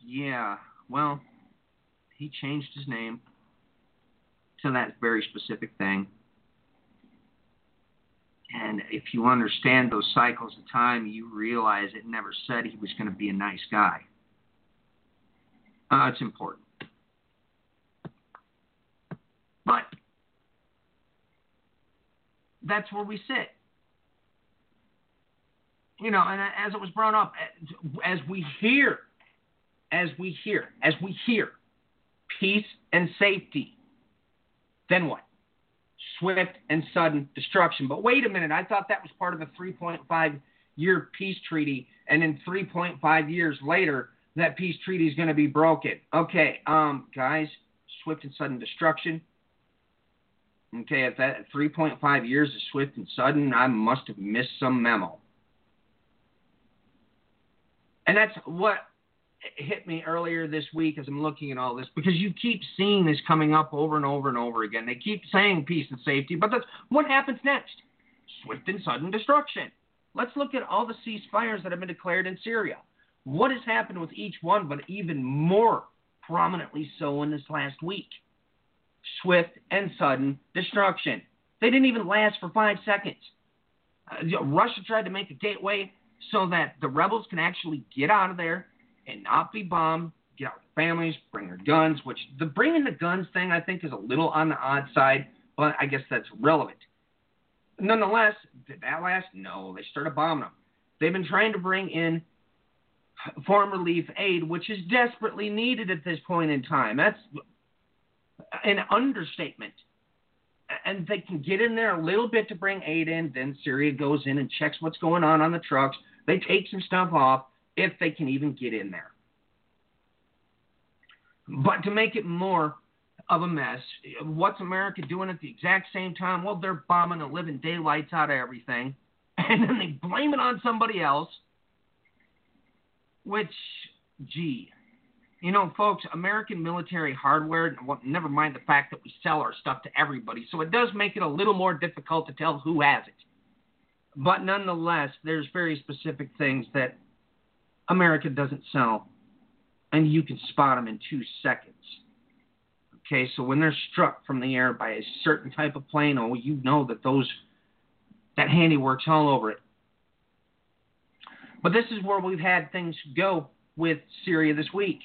Yeah, well, he changed his name to that very specific thing. And if you understand those cycles of time, you realize it never said he was going to be a nice guy. Uh, it's important. But that's where we sit. You know, and as it was brought up, as we hear, as we hear, as we hear peace and safety, then what? Swift and sudden destruction. But wait a minute, I thought that was part of a 3.5 year peace treaty, and then 3.5 years later, that peace treaty is going to be broken. Okay, um, guys, swift and sudden destruction. Okay, if that 3.5 years is swift and sudden, I must have missed some memo. And that's what hit me earlier this week as I'm looking at all this because you keep seeing this coming up over and over and over again. They keep saying peace and safety, but that's what happens next swift and sudden destruction. Let's look at all the ceasefires that have been declared in Syria. What has happened with each one, but even more prominently so in this last week? Swift and sudden destruction. They didn't even last for five seconds. Uh, Russia tried to make a gateway so that the rebels can actually get out of there and not be bombed, get out with families, bring their guns, which the bringing the guns thing I think is a little on the odd side, but I guess that's relevant. Nonetheless, did that last? No, they started bombing them. They've been trying to bring in foreign relief aid, which is desperately needed at this point in time. That's an understatement. And they can get in there a little bit to bring aid in. Then Syria goes in and checks what's going on on the trucks. They take some stuff off if they can even get in there. But to make it more of a mess, what's America doing at the exact same time? Well, they're bombing the living daylights out of everything. And then they blame it on somebody else. Which, gee, you know, folks, American military hardware, never mind the fact that we sell our stuff to everybody, so it does make it a little more difficult to tell who has it. But nonetheless, there's very specific things that America doesn't sell, and you can spot them in two seconds. Okay, so when they're struck from the air by a certain type of plane, oh, you know that those that handiwork's all over it. But this is where we've had things go with Syria this week.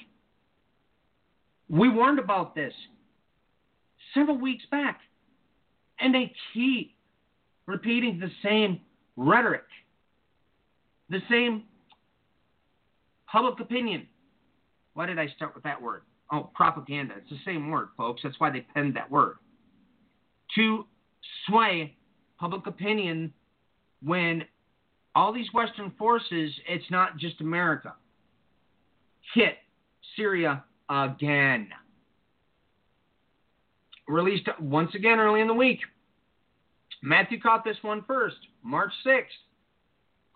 We warned about this several weeks back, and they keep repeating the same rhetoric, the same public opinion. Why did I start with that word? Oh, propaganda. It's the same word, folks. That's why they penned that word. To sway public opinion when all these Western forces, it's not just America, hit Syria again. Released once again early in the week. Matthew caught this one first, March 6th.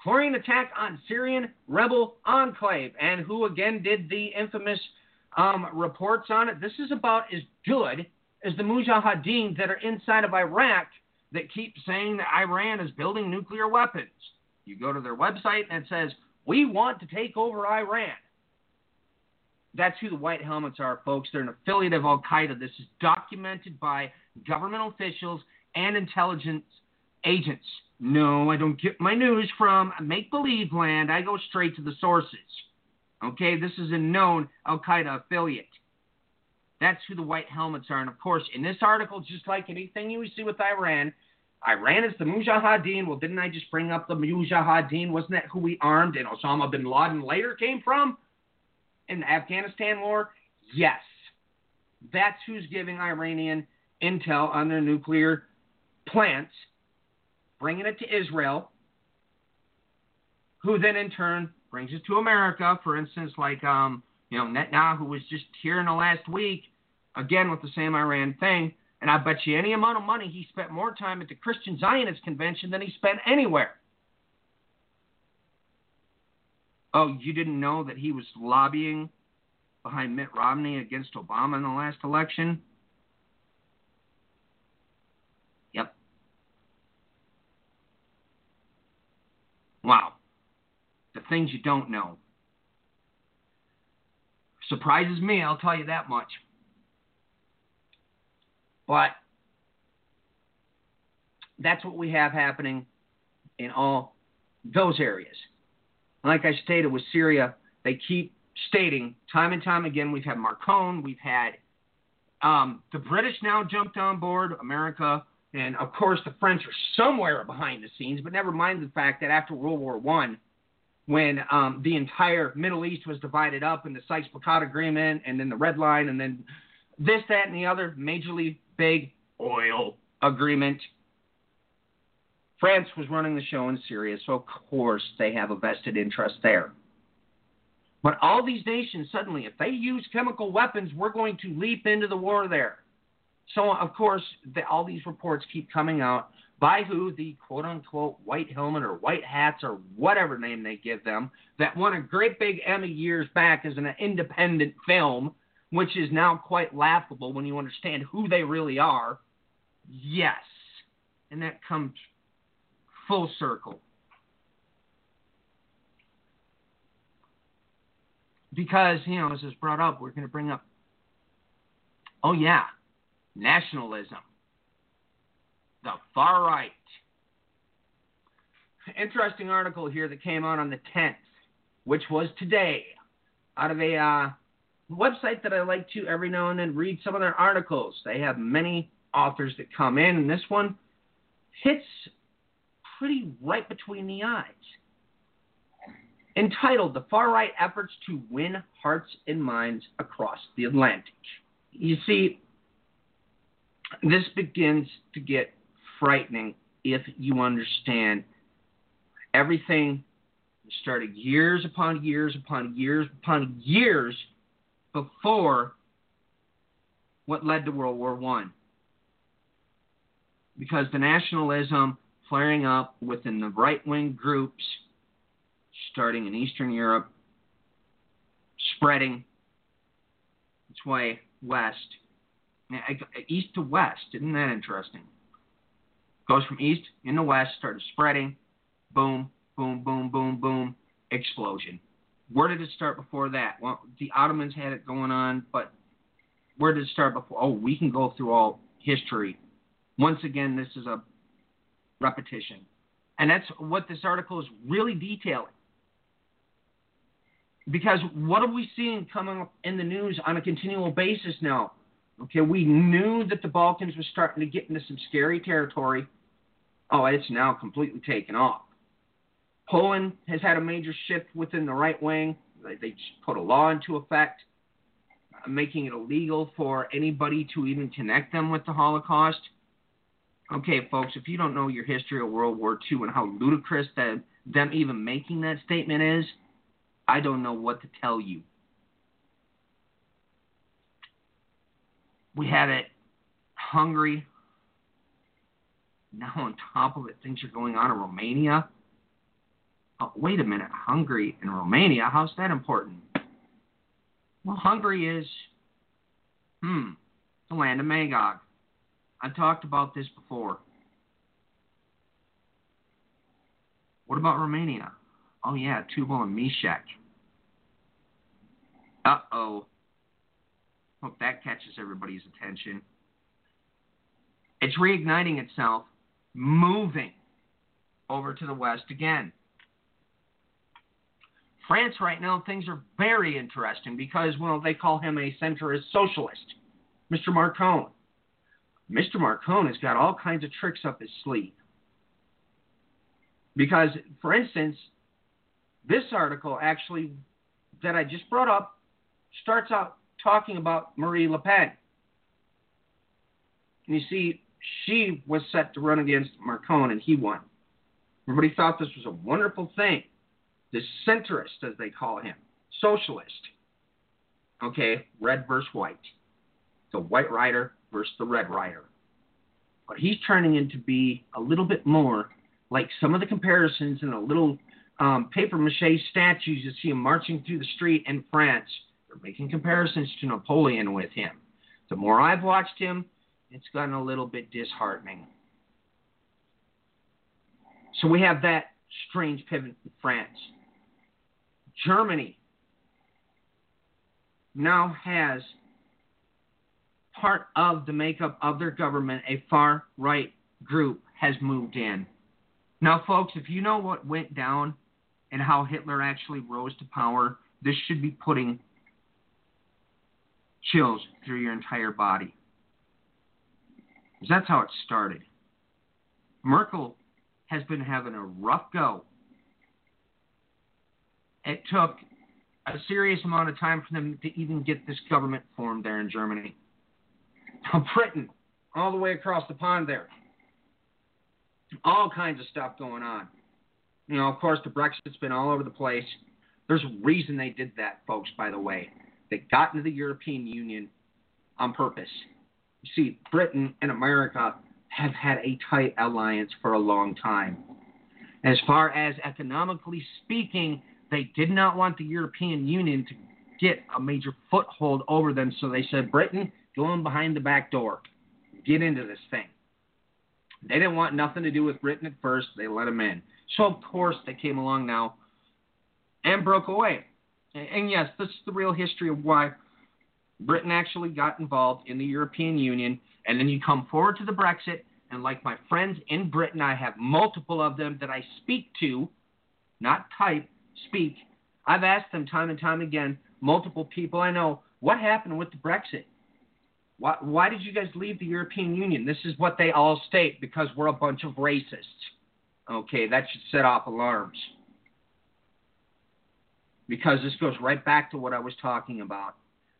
Chlorine attack on Syrian rebel enclave, and who again did the infamous um, reports on it. This is about as good as the Mujahideen that are inside of Iraq that keep saying that Iran is building nuclear weapons. You go to their website and it says, We want to take over Iran. That's who the White Helmets are, folks. They're an affiliate of Al Qaeda. This is documented by government officials and intelligence agents. No, I don't get my news from make believe land. I go straight to the sources. Okay, this is a known Al Qaeda affiliate. That's who the white helmets are. And of course, in this article, just like anything you see with Iran, Iran is the Mujahideen. Well, didn't I just bring up the Mujahideen? Wasn't that who we armed and Osama bin Laden later came from in Afghanistan war? Yes. That's who's giving Iranian intel on their nuclear plants, bringing it to Israel, who then in turn brings it to America. For instance, like um, you know, Netanyahu was just here in the last week, again with the same Iran thing and I bet you any amount of money he spent more time at the Christian Zionist convention than he spent anywhere. Oh, you didn't know that he was lobbying behind Mitt Romney against Obama in the last election? Yep. Wow. The things you don't know. Surprises me, I'll tell you that much. But that's what we have happening in all those areas. Like I stated with Syria, they keep stating time and time again. We've had Macron, we've had um, the British now jumped on board, America, and of course the French are somewhere behind the scenes. But never mind the fact that after World War One, when um, the entire Middle East was divided up in the Sykes-Picot Agreement, and then the Red Line, and then this, that, and the other majorly big oil agreement. France was running the show in Syria, so of course they have a vested interest there. But all these nations suddenly, if they use chemical weapons, we're going to leap into the war there. So, of course, the, all these reports keep coming out by who the quote unquote white helmet or white hats or whatever name they give them that won a great big Emmy years back as an independent film which is now quite laughable when you understand who they really are. Yes. And that comes full circle. Because, you know, as is brought up, we're going to bring up, oh, yeah, nationalism, the far right. interesting article here that came out on the 10th, which was today, out of a uh, website that I like to every now and then read some of their articles. They have many authors that come in, and this one hits pretty right between the eyes. Entitled The Far Right Efforts to Win Hearts and Minds Across the Atlantic. You see, this begins to get frightening if you understand everything started years upon years upon years upon years before what led to World War One. Because the nationalism flaring up within the right wing groups, starting in Eastern Europe, spreading its way west, eh, east to west. Isn't that interesting? Goes from east into west, started spreading, boom, boom, boom, boom, boom, explosion. Where did it start before that? Well, the Ottomans had it going on, but where did it start before? Oh, we can go through all history. Once again, this is a repetition. And that's what this article is really detailing. Because what are we seeing coming up in the news on a continual basis now? Okay, we knew that the Balkans was starting to get into some scary territory. Oh, it's now completely taken off. Poland has had a major shift within the right wing. They put a law into effect making it illegal for anybody to even connect them with the Holocaust. Okay, folks, if you don't know your history of World War II and how ludicrous that them even making that statement is, I don't know what to tell you. We had it Hungary. Now on top of it, things are going on in Romania. Oh, wait a minute, Hungary and Romania, how's that important? Well, Hungary is, hmm, the land of Magog. I talked about this before. What about Romania? Oh, yeah, Tubal and Meshech. Uh oh. Hope that catches everybody's attention. It's reigniting itself, moving over to the west again. France right now, things are very interesting because, well, they call him a centrist socialist, Mr. Macron. Mr. Marcone has got all kinds of tricks up his sleeve. Because, for instance, this article actually that I just brought up starts out talking about Marie Le Pen. And you see, she was set to run against Marcone and he won. Everybody thought this was a wonderful thing the centrist, as they call him, socialist. Okay, red versus white. The white rider versus the red rider. But he's turning into be a little bit more like some of the comparisons in the little um, paper mache statues you see him marching through the street in France. They're making comparisons to Napoleon with him. The more I've watched him, it's gotten a little bit disheartening. So we have that strange pivot in France. Germany now has part of the makeup of their government, a far right group has moved in. Now, folks, if you know what went down and how Hitler actually rose to power, this should be putting chills through your entire body. Because that's how it started. Merkel has been having a rough go it took a serious amount of time for them to even get this government formed there in Germany. Britain, all the way across the pond there. All kinds of stuff going on. You know, of course, the Brexit's been all over the place. There's a reason they did that, folks, by the way. They got into the European Union on purpose. You see, Britain and America have had a tight alliance for a long time. As far as economically speaking, they did not want the European Union to get a major foothold over them, so they said, Britain, go in behind the back door. Get into this thing. They didn't want nothing to do with Britain at first. They let them in. So, of course, they came along now and broke away. And yes, this is the real history of why Britain actually got involved in the European Union. And then you come forward to the Brexit, And like my friends in Britain, I have multiple of them that I speak to, not type, speak. I've asked them time and time again, multiple people I know, what happened with the Brexit? Why, why did you guys leave the European Union? This is what they all state because we're a bunch of racists. Okay, that should set off alarms. Because this goes right back to what I was talking about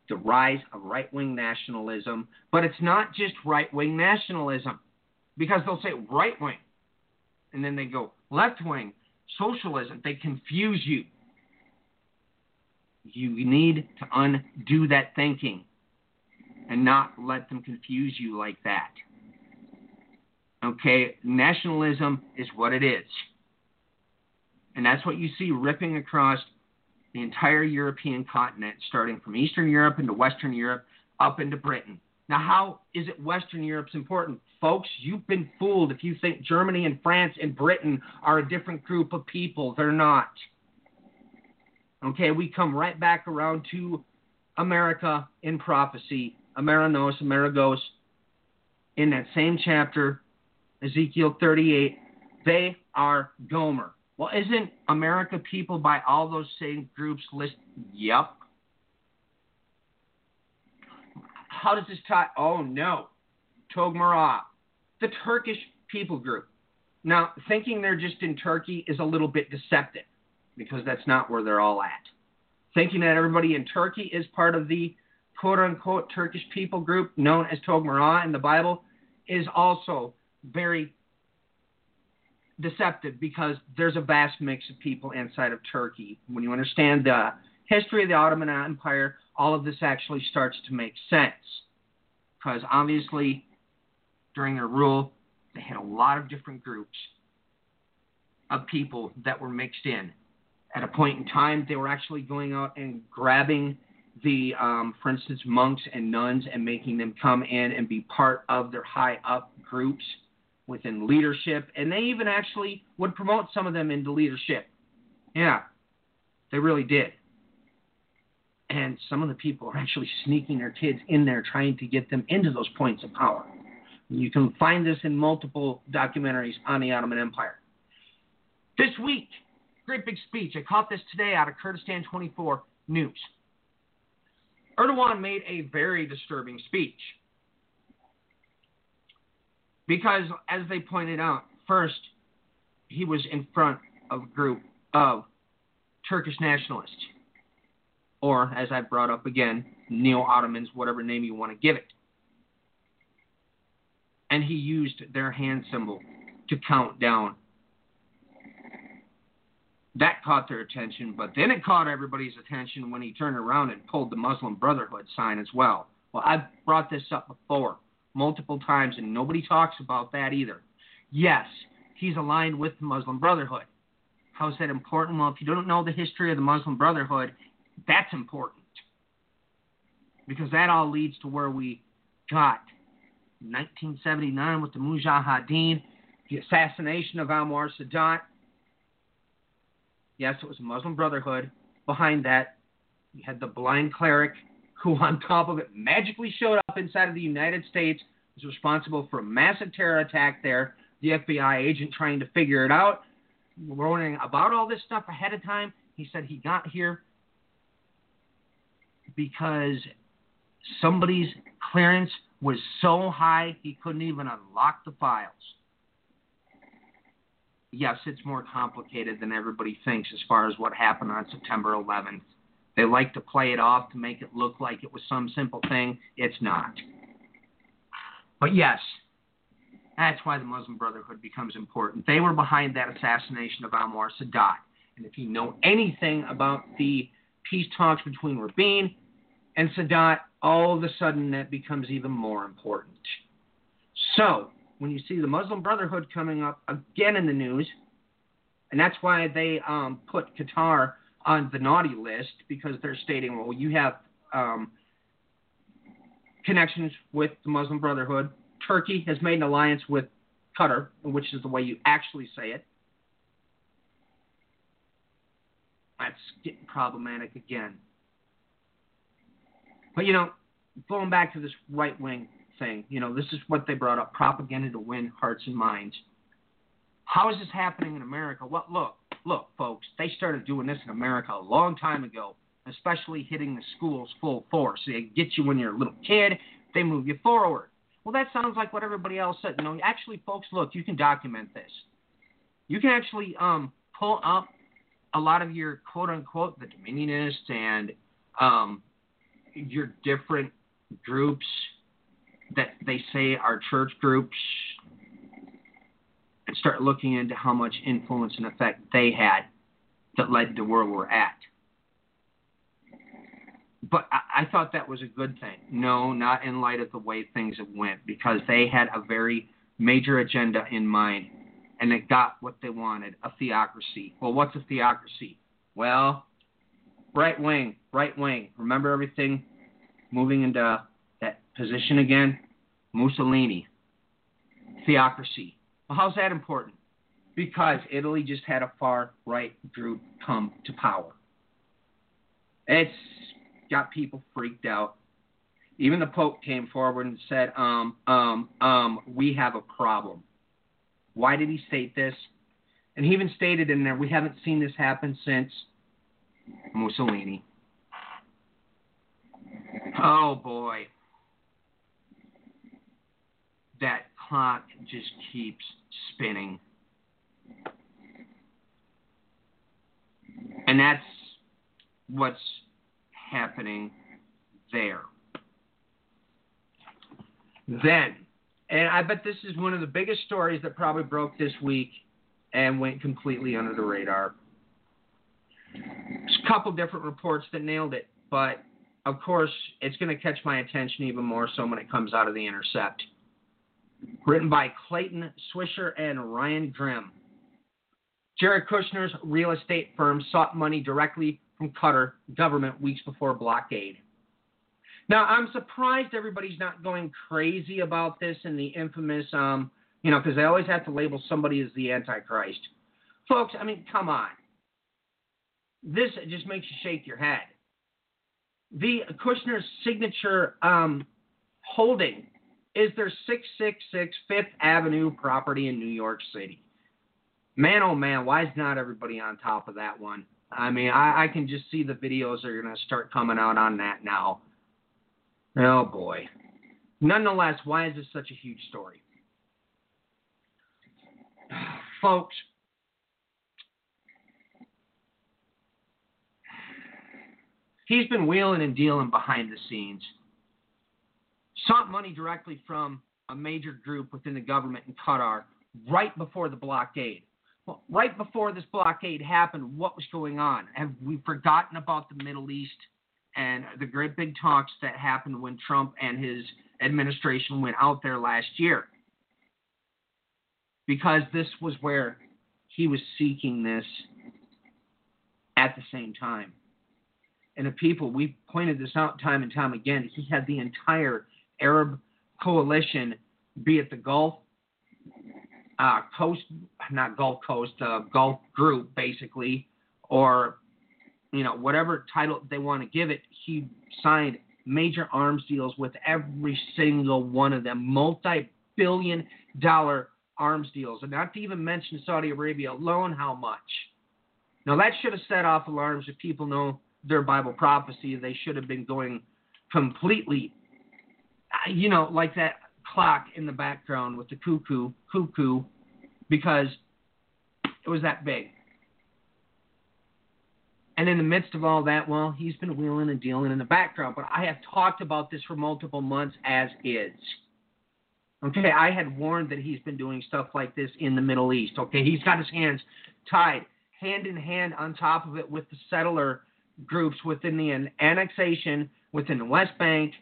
the rise of right wing nationalism. But it's not just right wing nationalism because they'll say right wing and then they go left wing, socialism. They confuse you. You need to undo that thinking and not let them confuse you like that. Okay, nationalism is what it is. And that's what you see ripping across the entire European continent, starting from Eastern Europe into Western Europe, up into Britain. Now, how is it Western Europe's important? Folks, you've been fooled if you think Germany and France and Britain are a different group of people. They're not. Okay, we come right back around to America in prophecy, Amerinos, Amerigos, in that same chapter, Ezekiel 38. They are Gomer. Well, isn't America people by all those same groups listed? Yep. How does this tie? Oh, no. Togmara, the Turkish people group. Now, thinking they're just in Turkey is a little bit deceptive because that's not where they're all at. Thinking that everybody in Turkey is part of the quote unquote Turkish people group known as Togmara in the Bible is also very deceptive because there's a vast mix of people inside of Turkey. When you understand the history of the Ottoman Empire, all of this actually starts to make sense. Because obviously, during their rule, they had a lot of different groups of people that were mixed in. At a point in time, they were actually going out and grabbing the, um, for instance, monks and nuns and making them come in and be part of their high up groups within leadership, and they even actually would promote some of them into leadership. Yeah, they really did. And some of the people are actually sneaking their kids in there, trying to get them into those points of power. You can find this in multiple documentaries on the Ottoman Empire. This week, great big speech. I caught this today out of Kurdistan 24 News. Erdogan made a very disturbing speech. Because, as they pointed out, first, he was in front of a group of Turkish nationalists, or, as I brought up again, Neo Ottomans, whatever name you want to give it. And he used their hand symbol to count down. That caught their attention, but then it caught everybody's attention when he turned around and pulled the Muslim Brotherhood sign as well. Well, I've brought this up before multiple times, and nobody talks about that either. Yes, he's aligned with the Muslim Brotherhood. How is that important? Well, if you don't know the history of the Muslim Brotherhood, that's important. Because that all leads to where we got 1979 with the Mujahideen, the assassination of Anwar Sadat. Yes, it was Muslim Brotherhood. Behind that, you had the blind cleric who, on top of it, magically showed up inside of the United States, was responsible for a massive terror attack there. The FBI agent trying to figure it out, warning about all this stuff ahead of time. He said he got here because somebody's clearance was so high he couldn't even unlock the files. Yes, it's more complicated than everybody thinks as far as what happened on September 11th. They like to play it off to make it look like it was some simple thing. It's not. But yes, that's why the Muslim Brotherhood becomes important. They were behind that assassination of Anwar Sadat. And if you know anything about the peace talks between Rabin and Sadat, all of a sudden that becomes even more important. So, when you see the Muslim Brotherhood coming up again in the news, and that's why they um, put Qatar on the naughty list because they're stating, well, you have um, connections with the Muslim Brotherhood. Turkey has made an alliance with Qatar, which is the way you actually say it. That's getting problematic again. But you know, going back to this right wing thing. You know, this is what they brought up propaganda to win hearts and minds. How is this happening in America? Well, look, look, folks, they started doing this in America a long time ago, especially hitting the schools full force. They get you when you're a little kid, they move you forward. Well, that sounds like what everybody else said. You know, actually, folks, look, you can document this. You can actually um, pull up a lot of your quote unquote the Dominionists and um, your different groups that they say are church groups and start looking into how much influence and effect they had that led to where we're at. But I, I thought that was a good thing. No, not in light of the way things have went, because they had a very major agenda in mind, and it got what they wanted, a theocracy. Well, what's a theocracy? Well, right wing, right wing. Remember everything moving into position again? Mussolini. Theocracy. Well, how's that important? Because Italy just had a far right group come to power. It's got people freaked out. Even the Pope came forward and said, um, um, um, we have a problem. Why did he state this? And he even stated in there, we haven't seen this happen since Mussolini. Oh boy. That clock just keeps spinning. And that's what's happening there. Then, and I bet this is one of the biggest stories that probably broke this week and went completely under the radar. There's a couple different reports that nailed it, but of course, it's going to catch my attention even more so when it comes out of the Intercept. Written by Clayton Swisher and Ryan Grim. Jared Kushner's real estate firm sought money directly from Qatar government weeks before blockade. Now, I'm surprised everybody's not going crazy about this and the infamous, um, you know, because they always have to label somebody as the Antichrist. Folks, I mean, come on. This just makes you shake your head. The Kushner's signature um, holding is their 666 Fifth Avenue property in New York City. Man, oh man, why is not everybody on top of that one? I mean, I, I can just see the videos are going to start coming out on that now. Oh boy. Nonetheless, why is this such a huge story? Folks, he's been wheeling and dealing behind the scenes. Sought money directly from a major group within the government in Qatar right before the blockade. Well, right before this blockade happened, what was going on? Have we forgotten about the Middle East and the great big talks that happened when Trump and his administration went out there last year? Because this was where he was seeking this at the same time. And the people, we pointed this out time and time again, he had the entire Arab coalition, be it the Gulf uh, Coast, not Gulf Coast, uh, Gulf Group, basically, or you know whatever title they want to give it. He signed major arms deals with every single one of them, multi-billion dollar arms deals, and not to even mention Saudi Arabia alone, how much. Now that should have set off alarms if people know their Bible prophecy. They should have been going completely, you know, like that clock in the background with the cuckoo, cuckoo, because it was that big. And in the midst of all that, well, he's been wheeling and dealing in the background. But I have talked about this for multiple months as is. Okay, I had warned that he's been doing stuff like this in the Middle East. Okay, he's got his hands tied hand in hand on top of it with the settler groups within the annexation, within the West Bank.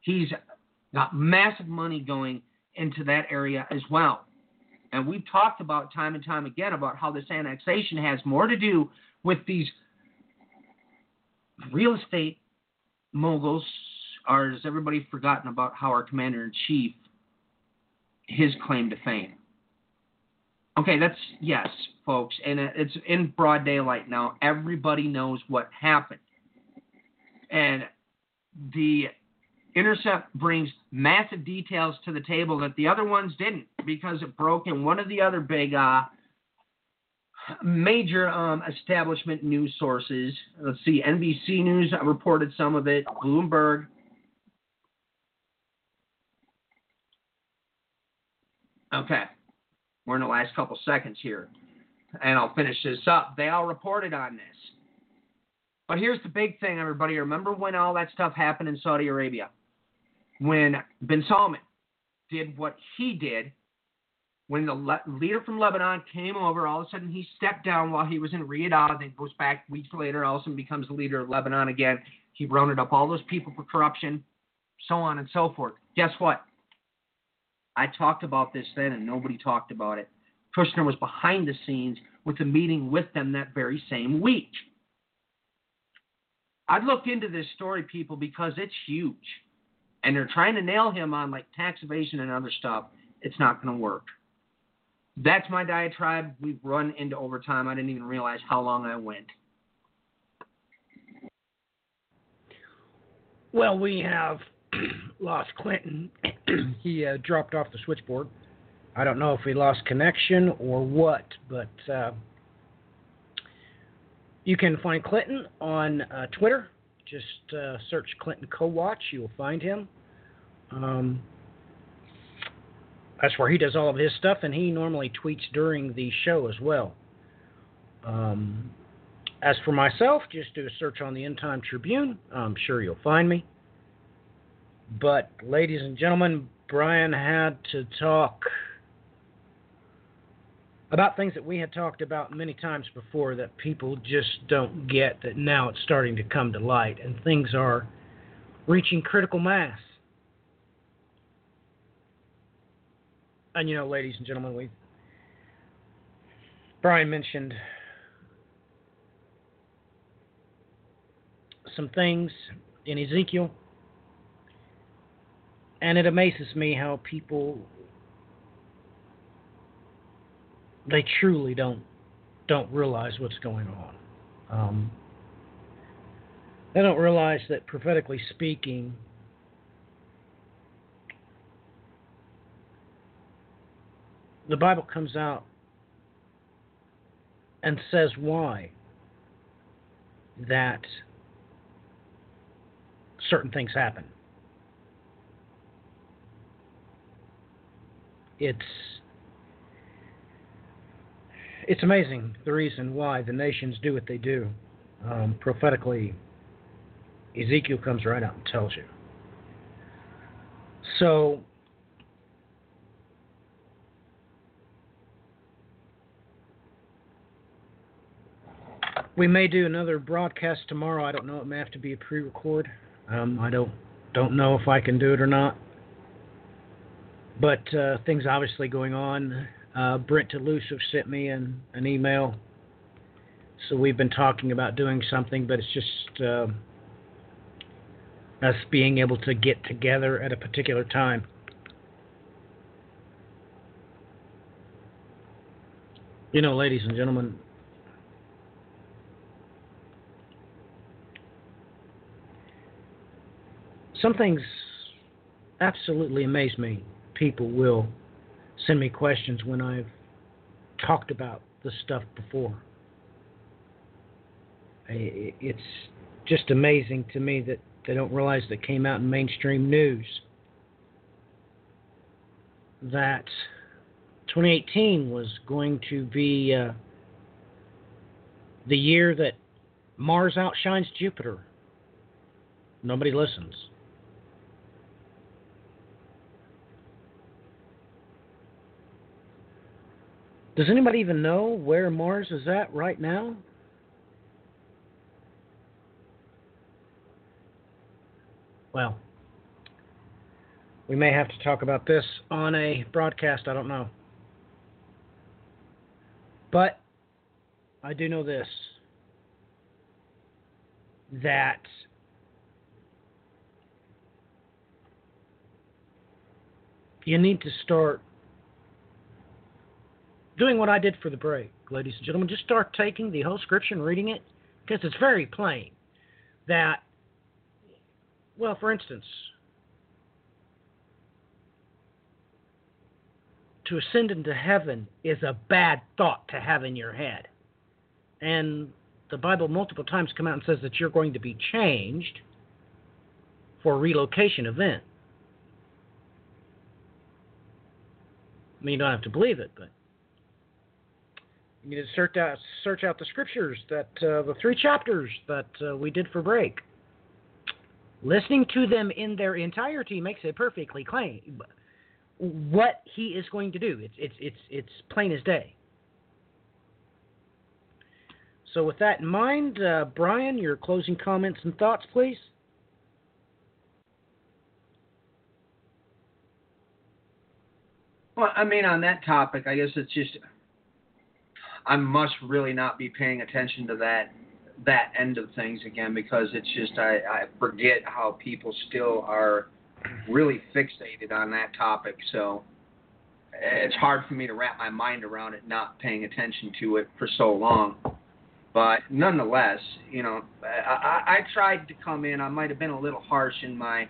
He's got massive money going into that area as well. And we've talked about time and time again about how this annexation has more to do with these real estate moguls, or has everybody forgotten about how our commander in chief, his claim to fame? Okay, that's yes, folks, and it's in broad daylight now. Everybody knows what happened. And the Intercept brings massive details to the table that the other ones didn't because it broke in one of the other big uh, major um, establishment news sources. Let's see, NBC News reported some of it, Bloomberg. Okay, we're in the last couple seconds here, and I'll finish this up. They all reported on this. But here's the big thing, everybody. Remember when all that stuff happened in Saudi Arabia? When Bin Salman did what he did, when the le- leader from Lebanon came over, all of a sudden he stepped down while he was in Riyadh, then goes back weeks later, all of a sudden becomes the leader of Lebanon again. He rounded up all those people for corruption, so on and so forth. Guess what? I talked about this then, and nobody talked about it. Kushner was behind the scenes with a meeting with them that very same week. I'd look into this story, people, because it's huge. And they're trying to nail him on like tax evasion and other stuff. It's not going to work. That's my diatribe. We've run into overtime. I didn't even realize how long I went. Well, we have lost Clinton. he uh, dropped off the switchboard. I don't know if he lost connection or what, but uh, you can find Clinton on uh, Twitter. Just uh, search Clinton Co-Watch. You will find him. Um, that's where he does all of his stuff, and he normally tweets during the show as well. Um, as for myself, just do a search on the End Time Tribune. I'm sure you'll find me. But, ladies and gentlemen, Brian had to talk about things that we had talked about many times before that people just don't get that now it's starting to come to light and things are reaching critical mass. And you know, ladies and gentlemen, we Brian mentioned some things in Ezekiel and it amazes me how people they truly don't don't realize what's going on. Um, they don't realize that prophetically speaking, the Bible comes out and says why that certain things happen. It's it's amazing the reason why the nations do what they do. Um, prophetically, Ezekiel comes right out and tells you. So, we may do another broadcast tomorrow. I don't know. It may have to be a pre-record. Um, I don't don't know if I can do it or not. But uh, things obviously going on uh, Brent Elusive sent me an, an email. So we've been talking about doing something, but it's just uh, us being able to get together at a particular time. You know, ladies and gentlemen, some things absolutely amaze me. People will send me questions when I've talked about this stuff before. It's just amazing to me that they don't realize that came out in mainstream news that 2018 was going to be uh, the year that Mars outshines Jupiter. Nobody listens. Does anybody even know where Mars is at right now? Well, we may have to talk about this on a broadcast, I don't know. But I do know this that you need to start doing what I did for the break, ladies and gentlemen. Just start taking the whole scripture and reading it because it's very plain that, well, for instance, to ascend into heaven is a bad thought to have in your head. And the Bible multiple times come out and says that you're going to be changed for a relocation event. I mean, you don't have to believe it, but you need to search out search out the scriptures that uh, the three chapters that uh, we did for break. Listening to them in their entirety makes it perfectly plain what he is going to do. It's it's it's it's plain as day. So with that in mind, uh, Brian, your closing comments and thoughts, please. Well, I mean, on that topic, I guess it's just I must really not be paying attention to that that end of things again because it's just I, I forget how people still are really fixated on that topic. So it's hard for me to wrap my mind around it, not paying attention to it for so long. But nonetheless, you know, I, I, tried to come in. I might have been a little harsh in my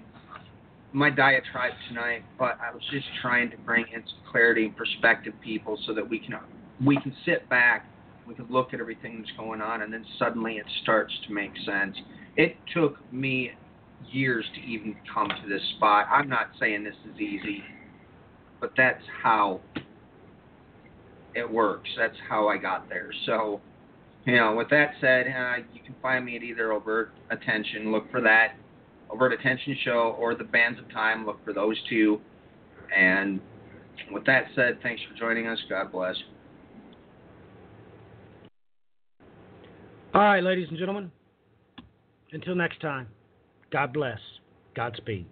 my diatribe tonight, but I was just trying to bring in some clarity and perspective, people, so that we can we can sit back, we can look at everything that's going on, and then suddenly it starts to make sense. It took me years to even come to this spot. I'm not saying this is easy, but that's how it works. That's how I got there. So, you know, with that said, uh, you can find me at either Overt Attention. Look for that Overt Attention show or the Bands of Time. Look for those two. And with that said, thanks for joining us. God bless. All right, ladies and gentlemen. Until next time, God bless. Godspeed.